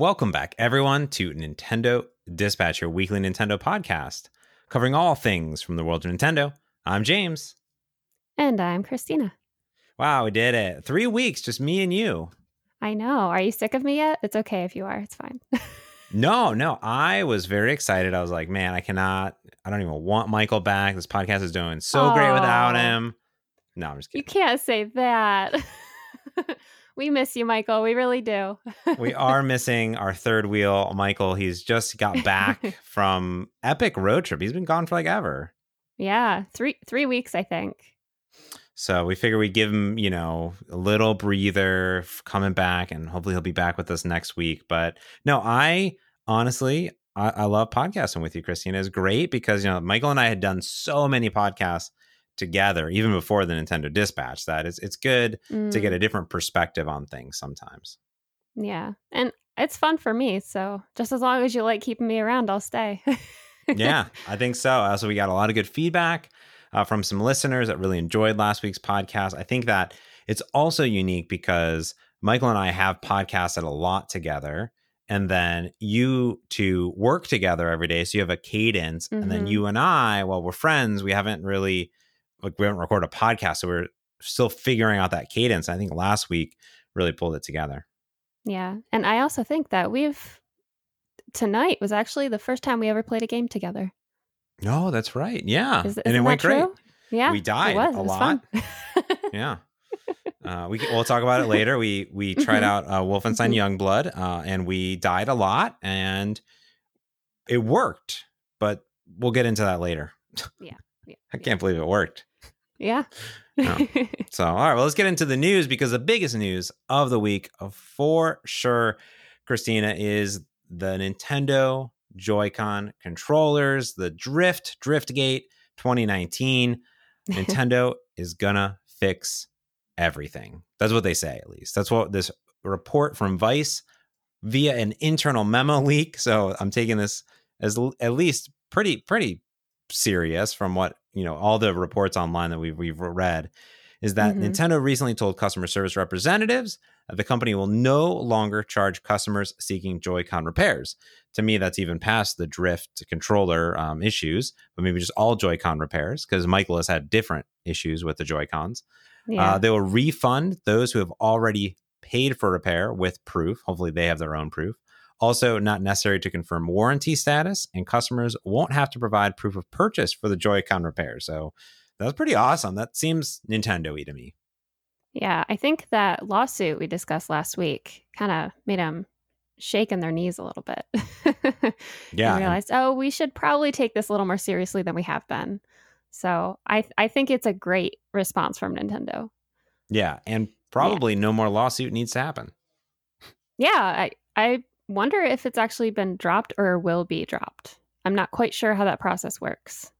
Welcome back, everyone, to Nintendo Dispatch, your weekly Nintendo podcast, covering all things from the world of Nintendo. I'm James. And I'm Christina. Wow, we did it. Three weeks, just me and you. I know. Are you sick of me yet? It's okay if you are. It's fine. no, no. I was very excited. I was like, man, I cannot, I don't even want Michael back. This podcast is doing so oh, great without him. No, I'm just kidding. You can't say that. we miss you, Michael. We really do. we are missing our third wheel, Michael. He's just got back from epic road trip. He's been gone for like ever. Yeah, three three weeks, I think. So we figure we give him, you know, a little breather coming back, and hopefully he'll be back with us next week. But no, I honestly, I, I love podcasting with you, Christina. It's great because you know Michael and I had done so many podcasts together, even before the Nintendo Dispatch. That it's it's good mm. to get mm. a different perspective on things sometimes. Yeah, and it's fun for me. So just as long as you like keeping me around, I'll stay. yeah, I think so. Also, we got a lot of good feedback uh, from some listeners that really enjoyed last week's podcast. I think that it's also unique because Michael and I have podcasted a lot together. And then you two work together every day. So you have a cadence. Mm-hmm. And then mm-hmm. you and I, while we're friends, we haven't really, like, we haven't recorded a podcast. So we're still figuring out that cadence. I think last week really pulled it together. Yeah. And I also think that we've, tonight was actually the first time we ever played a game together. No, that's right. Yeah, Is, and it went great. Yeah, we died was, a lot. yeah. Uh, we we'll talk about it later. We we tried out uh, Wolfenstein mm-hmm. Youngblood, uh, and we died a lot, and it worked. But we'll get into that later. Yeah, yeah I can't believe it worked. Yeah. no. So all right, well, let's get into the news because the biggest news of the week, uh, for sure, Christina, is the Nintendo Joy-Con controllers, the Drift, Driftgate 2019. Nintendo is gonna fix everything. That's what they say, at least. That's what this report from Vice via an internal memo leak. So I'm taking this as at least pretty, pretty serious from what, you know, all the reports online that we've, we've read is that mm-hmm. Nintendo recently told customer service representatives that the company will no longer charge customers seeking Joy-Con repairs. To me, that's even past the drift controller um, issues, but maybe just all Joy-Con repairs because Michael has had different issues with the Joy-Cons. Uh, yeah. Uh, they will refund those who have already paid for repair with proof. Hopefully, they have their own proof. Also, not necessary to confirm warranty status, and customers won't have to provide proof of purchase for the Joy-Con repair. So that's pretty awesome. That seems Nintendo-y to me. Yeah, I think that lawsuit we discussed last week kind of made them shake in their knees a little bit. yeah, and realized, oh, we should probably take this a little more seriously than we have been. So I I think it's a great response from Nintendo. Yeah, and probably yeah. no more lawsuit needs to happen. Yeah, I I wonder if it's actually been dropped or will be dropped. I'm not quite sure how that process works.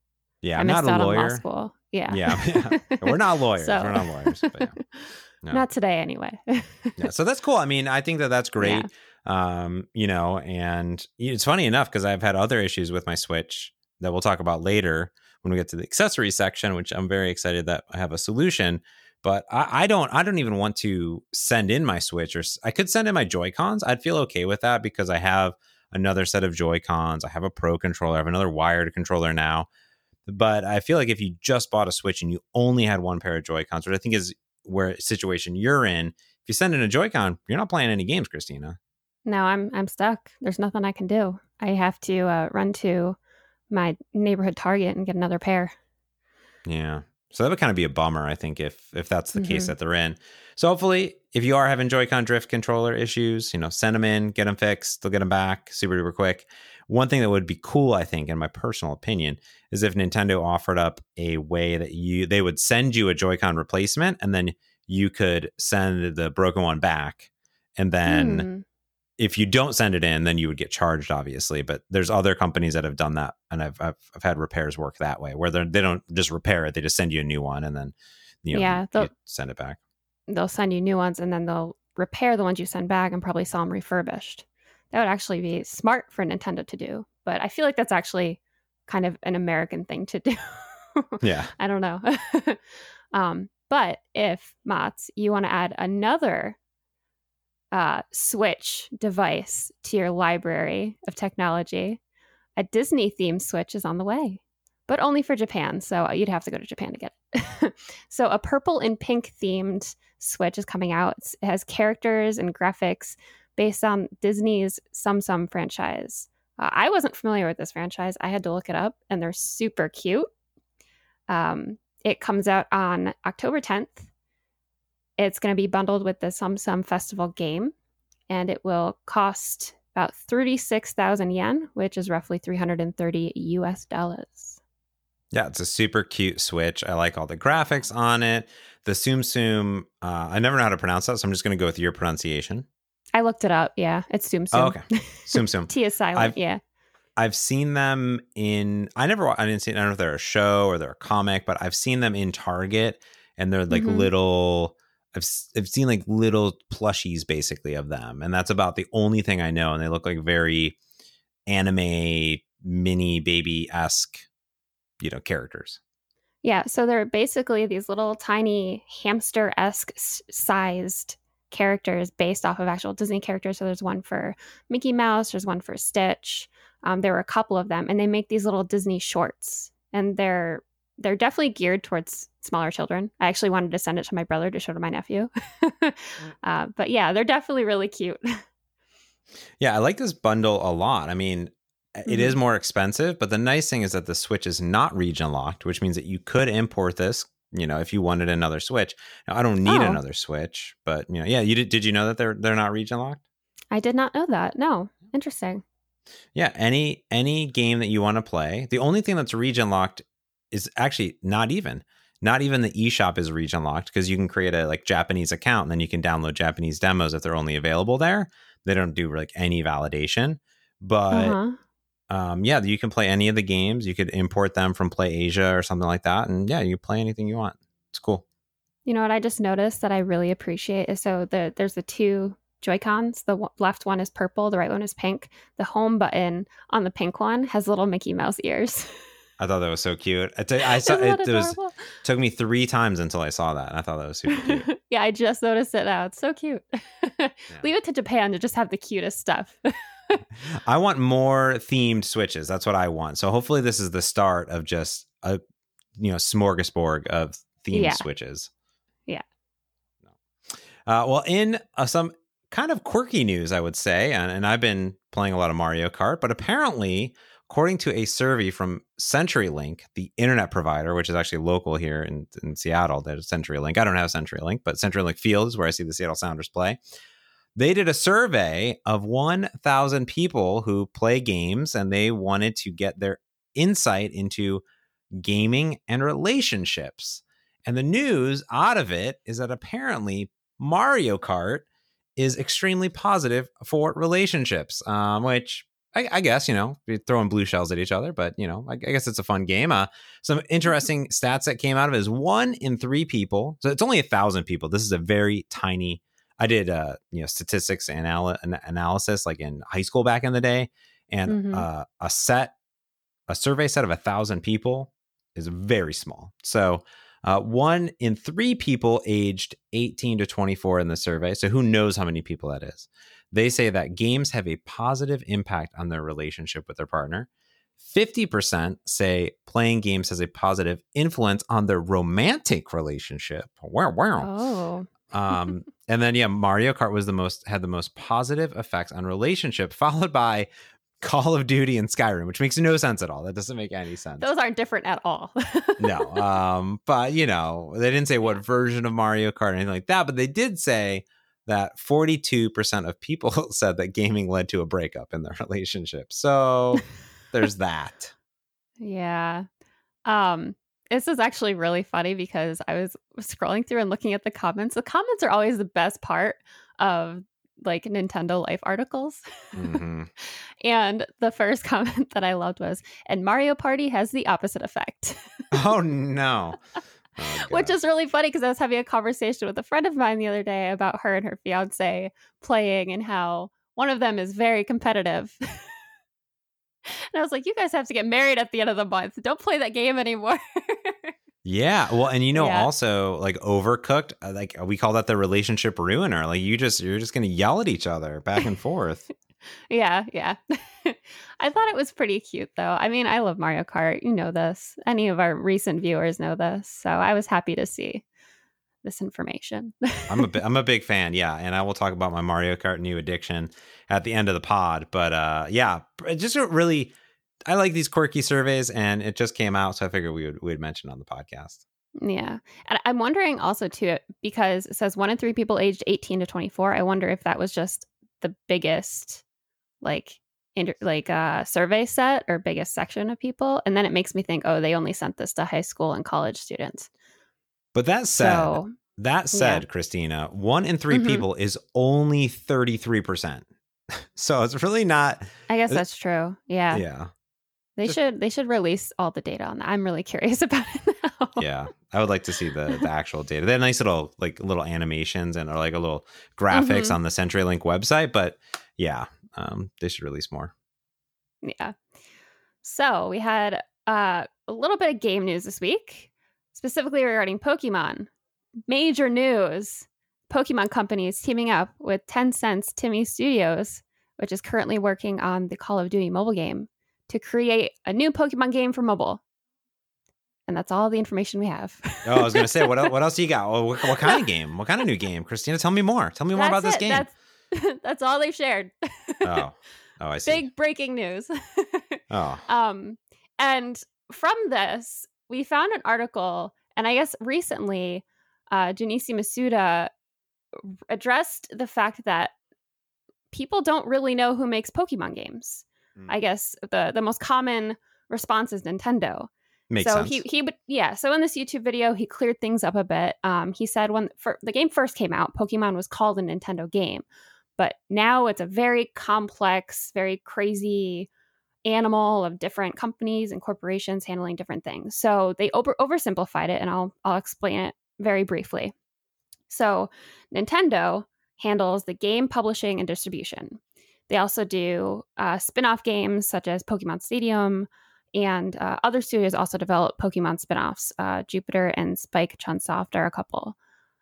Yeah, I'm missed not a lawyer. law school. Yeah. Yeah. yeah. We're not lawyers. So. We're not lawyers. Yeah. No. Not today, anyway. yeah. So that's cool. I mean, I think that that's great. Yeah. Um, you know, and it's funny enough because I've had other issues with my Switch that we'll talk about later when we get to the accessory section, which I'm very excited that I have a solution. But I, I don't, I don't even want to send in my Switch, or I could send in my Joy Cons. I'd feel okay with that because I have another set of Joy Cons. I have a Pro controller. I have another wired controller now. But I feel like if you just bought a Switch and you only had one pair of Joy-Cons, which I think is where situation you're in, if you send in a Joy-Con, you're not playing any games, Christina. No, I'm I'm stuck. There's nothing I can do. I have to uh, run to my neighborhood Target and get another pair. Yeah. So that would kind of be a bummer, I think, if if that's the mm-hmm. case that they're in. So hopefully, if you are having Joy-Con drift controller issues, you know, send them in, get them fixed. They'll get them back super duper quick. One thing that would be cool, I think, in my personal opinion, is if Nintendo offered up a way that you they would send you a Joy-Con replacement and then you could send the broken one back. And then mm. If you don't send it in, then you would get charged, obviously. But there's other companies that have done that, and I've I've, I've had repairs work that way, where they they don't just repair it; they just send you a new one, and then you know, yeah, you send it back. They'll send you new ones, and then they'll repair the ones you send back and probably sell them refurbished. That would actually be smart for Nintendo to do. But I feel like that's actually kind of an American thing to do. yeah. I don't know. um, but if Mats, you want to add another uh, Switch device to your library of technology, a Disney themed Switch is on the way, but only for Japan. So you'd have to go to Japan to get it. so a purple and pink themed Switch is coming out. It has characters and graphics based on Disney's Tsum franchise. Uh, I wasn't familiar with this franchise. I had to look it up, and they're super cute. Um, it comes out on October 10th. It's going to be bundled with the Tsum Festival game, and it will cost about 36,000 yen, which is roughly 330 US dollars. Yeah, it's a super cute Switch. I like all the graphics on it. The Tsum Tsum, uh, I never know how to pronounce that, so I'm just going to go with your pronunciation. I looked it up. Yeah, it's Tsum Tsum. Oh, okay. Tsum Tsum. T is silent. I've- yeah. I've seen them in. I never, I didn't see. I don't know if they're a show or they're a comic, but I've seen them in Target, and they're like Mhm. little. I've I've seen like little plushies basically of them, and that's about the only thing I know. And they look like very anime mini baby esque, you know, characters. Yeah, so they're basically these little tiny hamster esque sized characters based off of actual Disney characters. So there's one for Mickey Mouse, there's one for Stitch. Um, there were a couple of them, and they make these little Disney shorts, and they're they're definitely geared towards smaller children. I actually wanted to send it to my brother to show to my nephew, uh, but yeah, they're definitely really cute. Yeah, I like this bundle a lot. I mean, it is more expensive, but the nice thing is that the Switch is not region locked, which means that you could import this. You know, if you wanted another Switch. Now, I don't need Oh. another Switch, but you know, yeah, you did. Did you know that they're they're not region locked? I did not know that. No, interesting. Yeah, any any game that you want to play. The only thing that's region locked is actually not even not even the eShop is region locked because you can create a like Japanese account and then you can download Japanese demos if they're only available there. They don't do like any validation, but Uh-huh. um, yeah, you can play any of the games. You could import them from Play Asia or something like that, and yeah, you play anything you want. It's cool. You know what I just noticed that I really appreciate is so the there's the two Joy Cons. The w- left one is purple, the right one is pink. The home button on the pink one has little Mickey Mouse ears. I thought that was so cute. I, you, I saw it, it was took me three times until I saw that. And I thought that was super cute. yeah, I just noticed it now. It's so cute. Leave it to Japan to just have the cutest stuff. I want more themed switches. That's what I want. So hopefully this is the start of just a you know smorgasbord of themed Yeah. switches. Yeah. Uh, well, in uh, some kind of quirky news, I would say, and, and I've been playing a lot of Mario Kart, but apparently, according to a survey from CenturyLink, the internet provider, which is actually local here in, in Seattle, there's CenturyLink. I don't have CenturyLink, but CenturyLink Field is where I see the Seattle Sounders play. They did a survey of 1,000 people who play games and they wanted to get their insight into gaming and relationships. And the news out of it is that apparently Mario Kart is extremely positive for relationships, um, which I, I guess, you know, throwing blue shells at each other, but, you know, I, I guess it's a fun game. Uh, some interesting stats that came out of it is one in three people. So it's only a thousand people. This is a very tiny. I did, uh, you know, statistics anal- analysis like in high school back in the day, and Mhm. uh, a set, a survey set of a thousand people is very small. So uh, one in three people aged 18 to 24 in the survey. So who knows how many people that is? They say that games have a positive impact on their relationship with their partner. 50% say playing games has a positive influence on their romantic relationship. Wow, wow. oh. Um, and then yeah, Mario Kart was the most had the most positive effects on relationship, followed by Call of Duty and Skyrim, which makes no sense at all. That doesn't make any sense. Those aren't different at all. no, um, but you know, they didn't say what version of Mario Kart or anything like that, but they did say that 42% of people said that gaming led to a breakup in their relationship. So there's that. Yeah. Um this is actually really funny because I was scrolling through and looking at the comments. The comments are always the best part of like Nintendo Life articles. Mhm. And the first comment that I loved was, and Mario Party has the opposite effect. Oh no. Oh, Which is really funny because I was having a conversation with a friend of mine the other day about her and her fiance playing and how one of them is very competitive. and I was like, you guys have to get married at the end of the month. Don't play that game anymore. Yeah, well, and you know, Yeah. also like overcooked, uh, like we call that the relationship ruiner. Like you just you're just gonna yell at each other back and forth. Yeah, yeah. I thought it was pretty cute though. I mean, I love Mario Kart. You know this. Any of our recent viewers know this. So I was happy to see this information. I'm a I'm a big fan, yeah, and I will talk about my Mario Kart new addiction at the end of the pod. But uh, yeah, it just really, I like these quirky surveys, and it just came out, so I figured we would we would mention on the podcast. yeah. And I'm wondering also too because it says one in 3 people aged 18 to 24. I wonder if that was just the biggest like inter- like uh survey set or biggest section of people and then it makes me think oh they only sent this to high school and college students. But that said, So, that said, Christina, one in 3 Mhm. people is only thirty three percent. So it's really not. I guess Uh, that's true. Yeah. Yeah, They Just- should they should release all the data on that. I'm really curious about it now. yeah. I would like to see the the actual data. They have nice little like little animations and or like a little graphics Mhm. on the CenturyLink website. But yeah, um, they should release more. Yeah. So we had uh, a little bit of game news this week, specifically regarding Pokemon. Major news: Pokemon Company is teaming up with Tencent's TiMi Studios, which is currently working on the Call of Duty mobile game, to create a new Pokemon game for mobile. And that's all the information we have. Oh, I was gonna say what el- what else do you got? What, what kind of game? What kind of new game? Christina, tell me more. Tell me more about this game. That's, that's all they've shared. Oh, oh, I see. Big breaking news. Oh, Um, and from this, we found an article, and I guess recently, uh, Masuda addressed the fact that people don't really know who makes Pokemon games. Hmm. I guess the the most common response is Nintendo. makes so sense. he he would yeah. So in this YouTube video, he cleared things up a bit. Um, he said when for, the game first came out, Pokemon was called a Nintendo game, but now it's a very complex, very crazy animal of different companies and corporations handling different things. So they over oversimplified it, and I'll I'll explain it very briefly. So Nintendo handles the game publishing and distribution. They also do uh, spin-off games such as Pokemon Stadium, and uh, other studios also develop Pokemon spin-offs. Uh, Jupiter and Spike Chunsoft are a couple,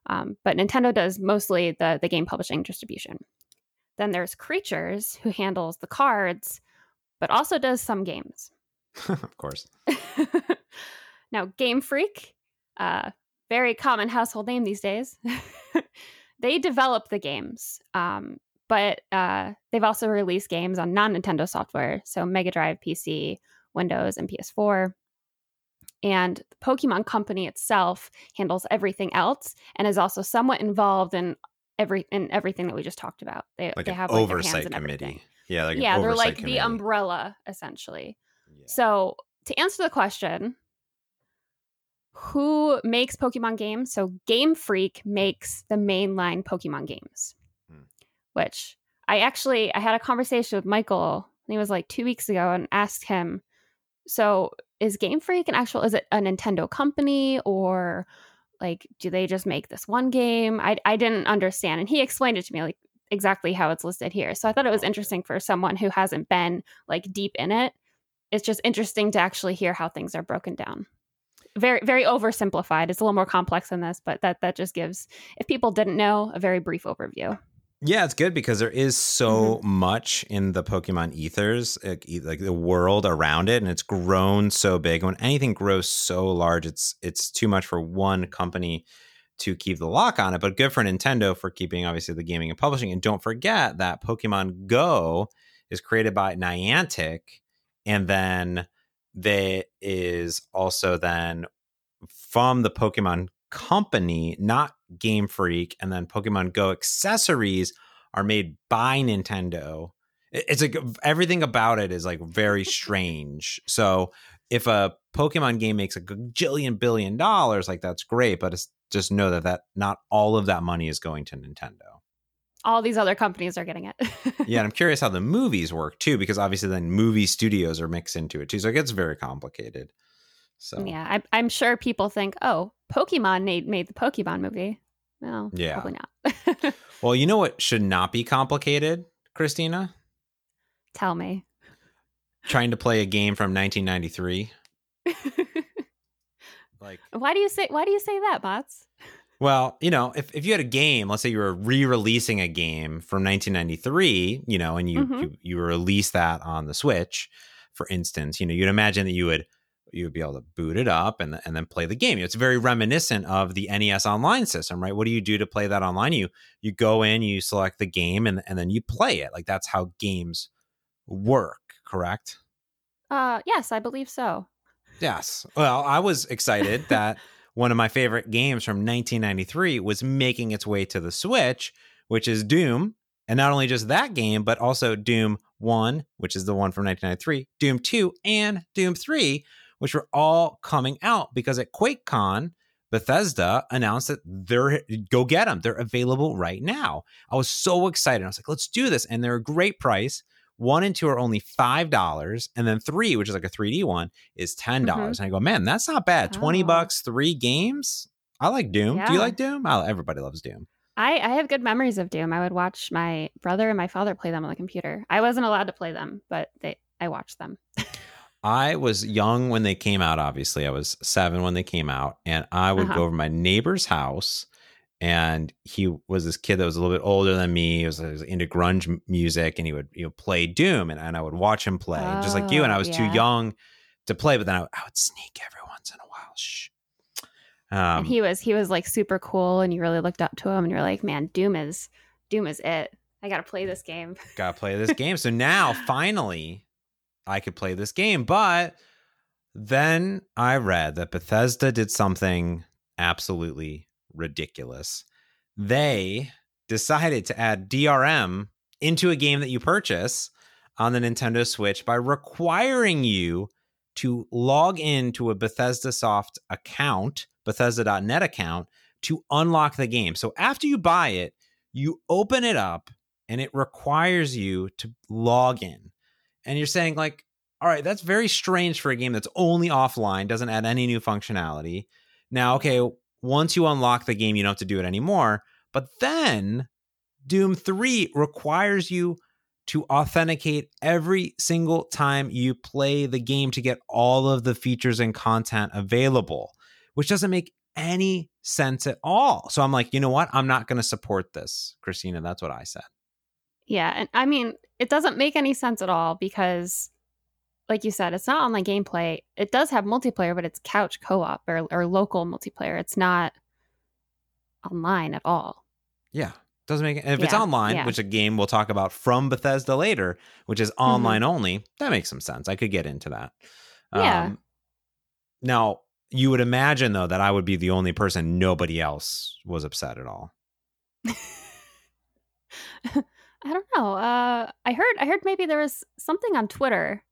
um, but Nintendo does mostly the the game publishing distribution. Then there's Creatures, who handles the cards, but also does some games. of course. now, Game Freak, uh, very common household name these days, they develop the games, um, but uh, they've also released games on non Nintendo software, so Mega Drive, PC, Windows, and PS4. And the Pokemon Company itself handles everything else and is also somewhat involved in every in everything that we just talked about. They, Like they an have like, oversight committee. Yeah, like an yeah, they're like committee. the umbrella essentially. Yeah. So, to answer the question, who makes Pokemon games? So, Game Freak makes the mainline Pokemon games, Hmm. which I actually I had a conversation with Michael. I think it was like two weeks ago, and asked him, "So, is Game Freak an actual? Is it a Nintendo company or?" Like, do they just make this one game? I, I didn't understand. And he explained it to me, like, exactly how it's listed here. So I thought it was interesting for someone who hasn't been like deep in it. It's just interesting to actually hear how things are broken down. Very very oversimplified. It's a little more complex than this, but that that just gives if people didn't know a very brief overview. Yeah, it's good because there is so Mm-hmm. much in the Pokemon ethers, like, like the world around it, and it's grown so big. When anything grows so large, it's it's too much for one company to keep the lock on it. But good for Nintendo for keeping obviously the gaming and publishing. And don't forget that Pokemon Go is created by Niantic, and then there is also then from the Pokemon company, not Game Freak, and then Pokemon Go accessories are made by Nintendo. It's like everything about it is like very strange. So if a Pokemon game makes a gajillion billion dollars, like that's great, but it's just know that that not all of that money is going to Nintendo. All these other companies are getting it. Yeah, and I'm curious how the movies work too, because obviously then movie studios are mixed into it too, so it gets very complicated. So yeah, I, I'm sure people think, oh, Pokemon made made the Pokemon movie. No, Yeah. probably not. well, you know what should not be complicated, Christina? Tell me. Trying to play a game from 1993. Like, Why do you say why do you say that, bots? well, you know, if, if you had a game, let's say you were re-releasing a game from 1993, you know, and you, Mhm. you you release that on the Switch, for instance, you know, you'd imagine that you would you would be able to boot it up and and then play the game. It's very reminiscent of the NES Online system, right? What do you do to play that online? You you go in, you select the game, and and then you play it. Like that's how games work, correct? Uh yes, I believe so. Yes. Well, I was excited that one of my favorite games from 1993 was making its way to the Switch, which is Doom. And not only just that game, but also Doom 1, which is the one from 1993, Doom 2, and Doom 3, which were all coming out because at QuakeCon, Bethesda announced that they're go get them. They're available right now. I was so excited. I was like, let's do this. And they're a great price. One and two are only five dollars, and then three, which is like a 3D one, is ten mm-hmm. dollars. And I go, man, that's not bad. Twenty oh. bucks, three games. I like Doom. Do you like Doom? Oh, everybody loves Doom. I, I have good memories of Doom. I would watch my brother and my father play them on the computer. I wasn't allowed to play them, but they I watched them. I was young when they came out. Obviously, I was seven when they came out, and I would Uh-huh. go over to my neighbor's house, and he was this kid that was a little bit older than me. He was, he was into grunge music, and he would you know play Doom, and, and I would watch him play, just like you. And Oh, I was too young to play, but then I, would- I would sneak every once in a while. Shh. Um, and he was he was like super cool and you really looked up to him and you're like, man, Doom is Doom is it. I gotta play this game. gotta play this game. So now finally I could play this game. But then I read that Bethesda did something absolutely ridiculous. They decided to add DRM into a game that you purchase on the Nintendo Switch by requiring you to log into a Bethesda Soft account, Bethesda.net account, to unlock the game. So after you buy it, you open it up and it requires you to log in. And you're saying, like, all right, that's very strange for a game that's only offline, doesn't add any new functionality. Now, okay, once you unlock the game, you don't have to do it anymore. But then Doom 3 requires you to authenticate every single time you play the game to get all of the features and content available, which doesn't make any sense at all. So I'm like, you know what? I'm not going to support this, Christina. That's what I said. Yeah, and I mean, it doesn't make any sense at all because like you said, it's not online gameplay. It does have multiplayer, but it's couch co-op or, or local multiplayer. It's not online at all. Yeah. Doesn't make and if it's online, yeah. which a game we'll talk about from Bethesda later, which is online only, that makes some sense. I could get into that. Um, Yeah. now you would imagine though that I would be the only person nobody else was upset at all. I don't know. Uh, I heard I heard maybe there was something on Twitter.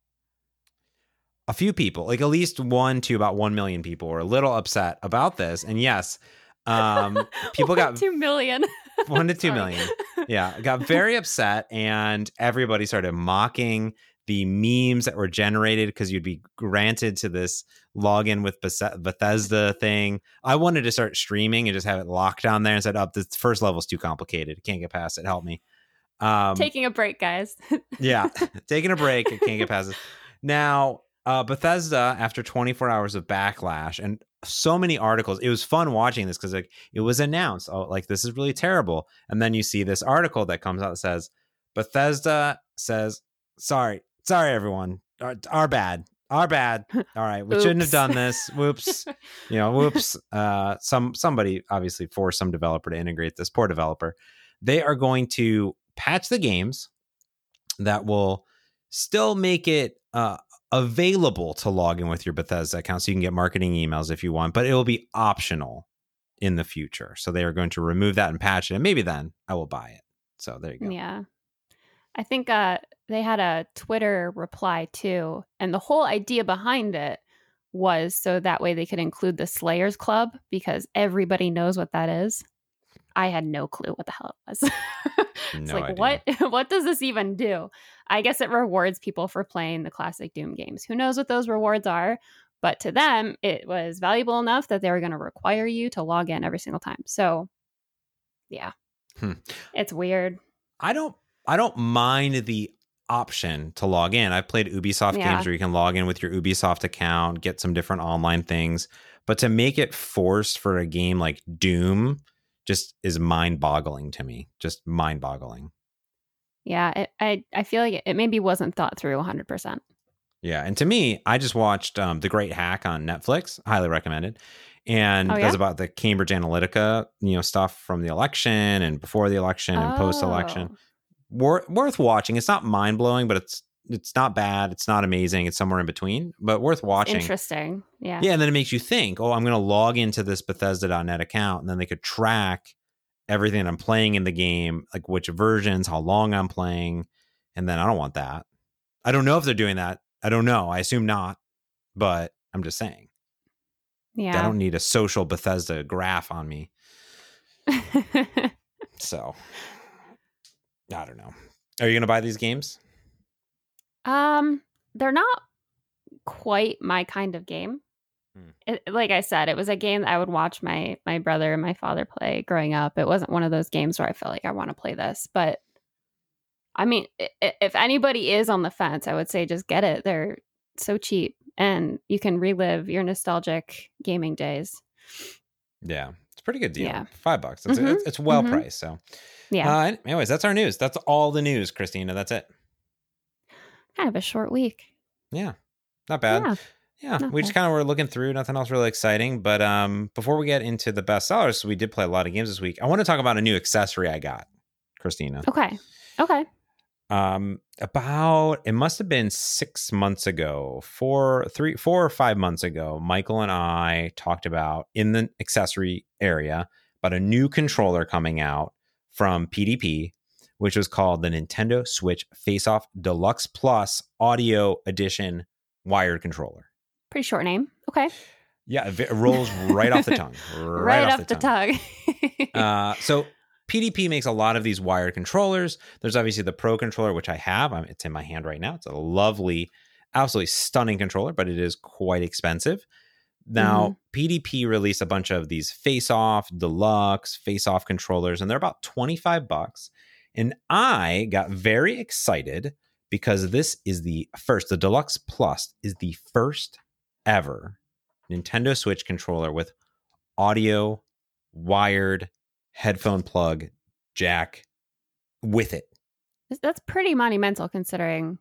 a few people, like at least one to about 1 million people were a little upset about this. And yes, um, people got two million. one to two million. Yeah, got very upset, and everybody started mocking the memes that were generated because you'd be granted to this login with Bethesda thing. I wanted to start streaming and just have it locked down there and said, "Up, oh, this first level's too complicated. Can't get past it. Help me." Um, Taking a break, guys. yeah, taking a break. I can't get past it. Now, uh, Bethesda, after 24 hours of backlash and so many articles, it was fun watching this because like it was announced, oh, like this is really terrible, and then you see this article that comes out that says Bethesda says, "Sorry, sorry, everyone, our, our bad." Our bad. All right, we shouldn't have done this. Whoops. You know, whoops. Uh, some somebody obviously forced some developer to integrate this. Poor developer. They are going to patch the games that will still make it uh, available to log in with your Bethesda account so you can get marketing emails if you want, but it will be optional in the future. So they are going to remove that and patch it, and maybe then I will buy it. So there you go. Yeah. I think uh, they had a Twitter reply too. And the whole idea behind it was so that way they could include the Slayers Club because everybody knows what that is. I had no clue what the hell it was. it's No like idea. what what does this even do? I guess it rewards people for playing the classic Doom games. Who knows what those rewards are? But to them, it was valuable enough that they were going to require you to log in every single time. So, yeah, Hmm. it's weird. I don't I don't mind the option to log in. I've played Ubisoft Yeah. games where you can log in with your Ubisoft account, get some different online things, but to make it forced for a game like Doom just is mind-boggling to me. Just mind-boggling. Yeah, it, I I feel like it maybe wasn't thought through 100%. Yeah, and to me, I just watched um, The Great Hack on Netflix. Highly recommended. And Oh, it yeah? was about the Cambridge Analytica, you know, stuff from the election and before the election and. Oh, Wor- worth watching. It's not mind blowing, but it's it's not bad. It's not amazing. It's somewhere in between, but worth watching. Interesting. Yeah. Yeah, and then it makes you think, oh, I'm going to log into this Bethesda.net account, and then they could track everything that I'm playing in the game, like which versions, how long I'm playing, and then I don't want that. I don't know if they're doing that. I don't know. I assume not, but I'm just saying. Yeah. I don't need a social Bethesda graph on me. So I don't know. Are you going to buy these games? Um, they're not quite my kind of game. Hmm. It, like I said, it was a game that I would watch my my brother and my father play growing up. It wasn't one of those games where I felt like I want to play this, but I mean, if anybody is on the fence, I would say just get it. They're so cheap and you can relive your nostalgic gaming days. Yeah, it's a pretty good deal. Yeah. Five bucks. It's, Mhm. it's, it's well Mhm. priced. So, Yeah. uh, anyways, that's our news. That's all the news, Christina. That's it. Kind of a short week. Yeah, not bad. Yeah. Yeah, Not we just kind of were looking through, nothing else really exciting. But um, before we get into the best sellers, we did play a lot of games this week. I want to talk about a new accessory I got, Christina. Okay. Okay. Um, about it must have been six months ago, four, three, four or five months ago. Michael and I talked about in the accessory area about a new controller coming out from PDP, which was called the Nintendo Switch Face Off Deluxe Plus Audio Edition wired controller. Pretty short name. Okay. Yeah, it, rolls right off the tongue. Right, Right, off, the, tongue. uh, so PDP makes a lot of these wired controllers. There's obviously the Pro controller, which I have. I'm, it's in my hand right now. It's a lovely, absolutely stunning controller, but it is quite expensive. Now, PDP released a bunch of these face off, deluxe, face off controllers, and they're about 25 bucks. And I got very excited because this is the first, the Deluxe Plus is the first ever Nintendo Switch controller with audio wired headphone plug jack with it. That's pretty monumental considering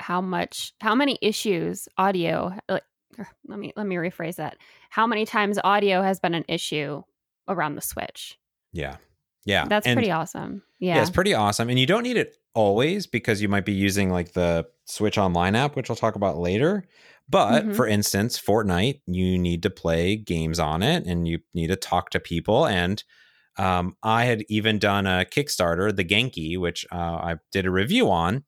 how much how many issues audio like er, let me let me rephrase that. How many times audio has been an issue around the Switch. Yeah. Yeah. That's And- pretty awesome. Yeah. Yeah. it's pretty awesome. And you don't need it always because you might be using like the Switch Online app, which I'll talk about later. But Mhm. for instance, Fortnite, you need to play games on it and you need to talk to people. And um, I had even done a Kickstarter, the Genki, which uh, I did a review on,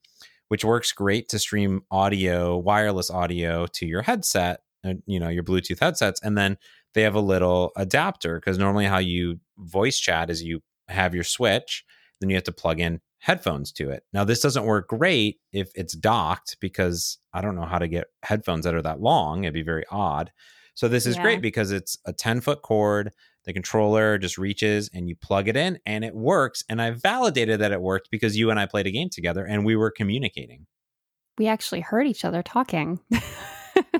which works great to stream audio, wireless audio to your headset, uh, you know, your Bluetooth headsets. And then they have a little adapter because normally how you voice chat is you have your Switch, then you have to plug in headphones to it. Now, this doesn't work great if it's docked because I don't know how to get headphones that are that long. It'd be very odd. So, this is Yeah. great because it's a 10 foot cord. The controller just reaches and you plug it in and it works. And I validated that it worked because you and I played a game together and we were communicating. we actually heard each other talking.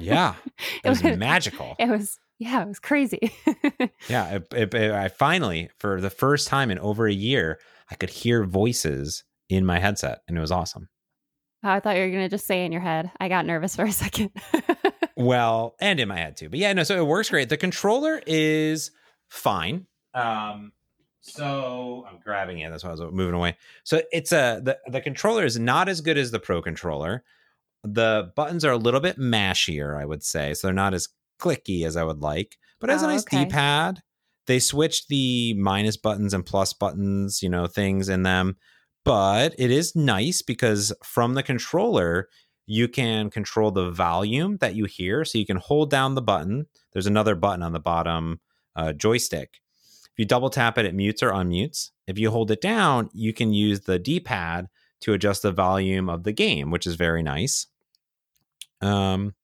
Yeah. It was magical. It was yeah, it was crazy. Yeah. It, it- it- I finally, for the first time in over a year, I could hear voices in my headset and it was awesome. I thought you were gonna just say in your head. I got nervous for a second. Well, and in my head too. But yeah, no, so it works great. The controller is fine. Um so I'm grabbing it. That's why I was moving away. So it's a the, the controller is not as good as the pro controller. The buttons are a little bit mashier, I would say. So they're not as clicky as I would like. But it has a Oh, nice okay. D-pad. They switched the minus buttons and plus buttons, you know, things in them. But it is nice because from the controller, you can control the volume that you hear. So you can hold down the button. There's another button on the bottom uh, joystick. If you double tap it, it mutes or unmutes. If you hold it down, you can use the D pad to adjust the volume of the game, which is very nice. Um,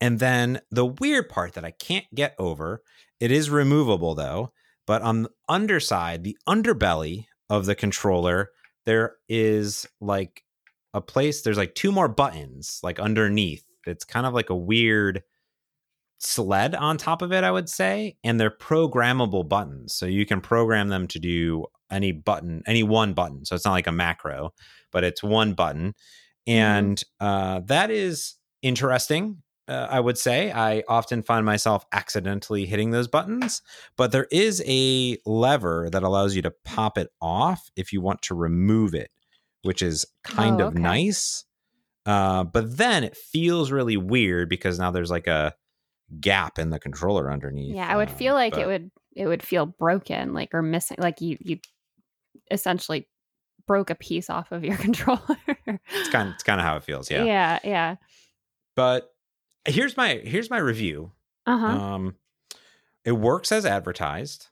and then the weird part that I can't get over, it is removable though, but on the underside, the underbelly of the controller, there is like a place. There's like two more buttons like underneath. It's kind of like a weird sled on top of it, I would say, and they're programmable buttons. So you can program them to do any button, any one button. So it's not like a macro, but it's one button. Mm-hmm. And uh, that is interesting. Uh, I would say I often find myself accidentally hitting those buttons, but there is a lever that allows you to pop it off if you want to remove it, which is kind Oh, of okay. nice. Uh, but then it feels really weird because now there's like a gap in the controller underneath. Yeah, I would um, feel like it would it would feel broken, like or missing, like you you essentially broke a piece off of your controller. It's kind. It's kind of how it feels. Yeah. yeah, yeah. But here's my here's my review. Uh huh. Um, it works as advertised.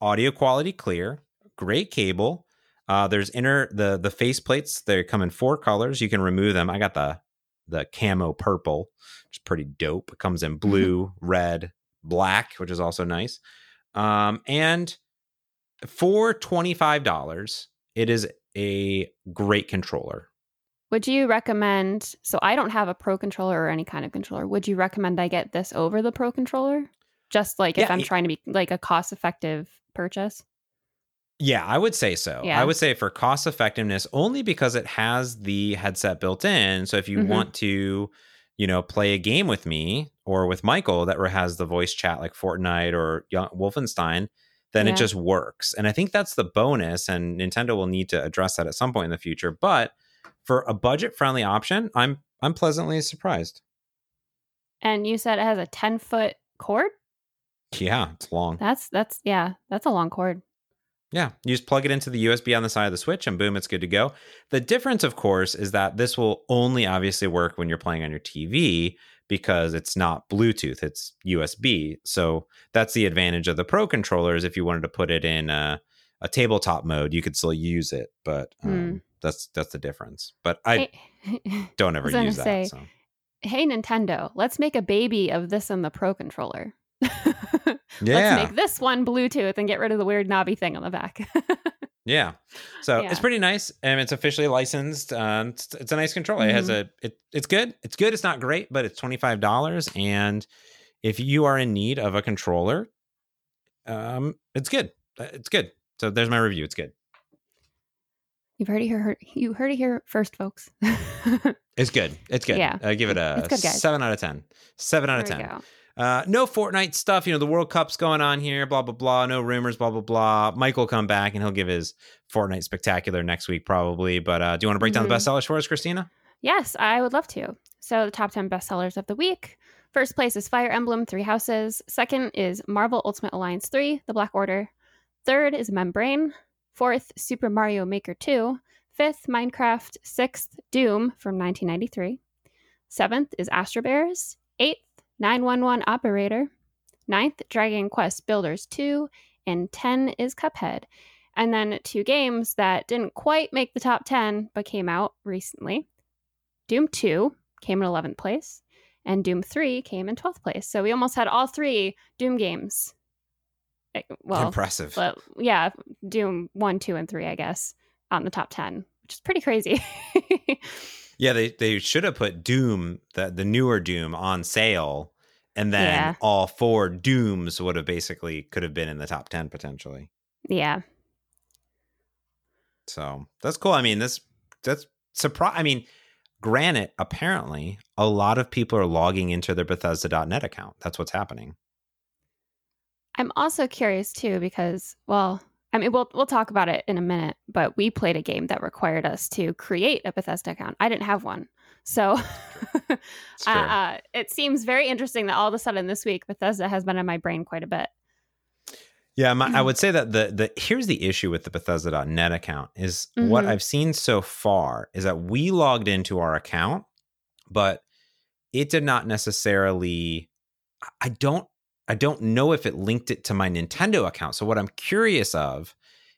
Audio quality clear. Great cable. Uh, there's inner the the face plates. They come in four colors. You can remove them. I got the the camo purple, which is pretty dope. It comes in blue, red, black, which is also nice. Um, and for twenty five dollars, it is a great controller. Would you recommend? So I don't have a pro controller or any kind of controller. Would you recommend I get this over the pro controller? Just like if I'm trying to be like a cost effective purchase. Yeah, I would say so. Yeah. I would say for cost effectiveness, only because it has the headset built in. So if you Mhm. want to, you know, play a game with me or with Michael that has the voice chat like Fortnite or Wolfenstein, then Yeah. it just works. And I think that's the bonus. And Nintendo will need to address that at some point in the future. But for a budget friendly option, I'm I'm pleasantly surprised. And you said it has a 10 foot cord. Yeah, it's long. That's that's yeah, that's a long cord. Yeah, you just plug it into the USB on the side of the Switch and boom, it's good to go. The difference, of course, is that this will only obviously work when you're playing on your TV because it's not Bluetooth, it's USB. So that's the advantage of the Pro controllers. If you wanted to put it in a, a tabletop mode, you could still use it, but um, Hmm. That's that's the difference. But I hey, don't ever gonna use that. say, so. hey Nintendo, let's make a baby of this and the pro controller. Yeah, Let's make this one Bluetooth and get rid of the weird knobby thing on the back. Yeah. So Yeah. it's pretty nice and it's officially licensed. Um, it's, it's a nice controller. It has Mm-hmm. a it, it's good. It's good. It's not great, but it's $25 and if you are in need of a controller, um it's good. Uh, It's good. So there's my review. It's good. You've heard it here. You heard it here first, folks. It's good. It's good. Yeah. I give it a good, 7 out of 10. 7 out of 10. we go. Uh, no Fortnite stuff. You know, the World Cup's going on here, blah, blah, blah. No rumors, blah, blah, blah. Mike will come back and he'll give his Fortnite spectacular next week, probably. But uh, do you want to break down Mhm. the bestsellers for us, Christina? Yes, I would love to. So, the top 10 bestsellers of the week. First place is Fire Emblem Three Houses. Second is Marvel Ultimate Alliance 3, The Black Order. Third is Membrane. Fourth, Super Mario Maker 2. Fifth, Minecraft. Sixth, Doom from 1993. Seventh is Astro Bears. Eighth, 911 Operator. Ninth, Dragon Quest Builders 2. And 10 is Cuphead. And then two games that didn't quite make the top 10 but came out recently. Doom 2 came in 11th place, and Doom 3 came in 12th place. So we almost had all three Doom games. Eh, Well, Impressive. but yeah, Doom 1, 2, and 3, I guess, on the top 10, which is pretty crazy. Yeah, they they should have put Doom, the the newer Doom, on sale, and then Yeah. all four Dooms would have basically could have been in the top ten potentially. yeah. So that's cool. I mean, this that's surprise. I mean, granted, apparently a lot of people are logging into their Bethesda.net account. That's what's happening. I'm also curious too because, well, I mean, we'll we'll talk about it in a minute. But we played a game that required us to create a Bethesda account. I didn't have one, so uh, uh, it seems very interesting that all of a sudden this week Bethesda has been in my brain quite a bit. Yeah, my, I would say that the the here's the issue with the Bethesda.net account is what Mhm. I've seen so far is that we logged into our account, but it did not necessarily. I don't I don't know if it linked it to my Nintendo account. So what I'm curious of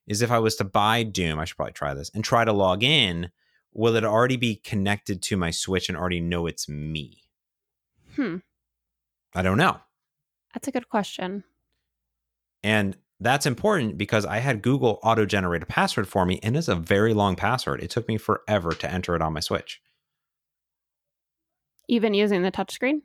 is if I was to buy Doom, I should probably try this and try to log in. Will it already be connected to my Switch and already know it's me? Hmm, I don't know. that's a good question. And that's important because I had Google auto generate a password for me, and it's a very long password. It took me forever to enter it on my Switch. Even using the touchscreen?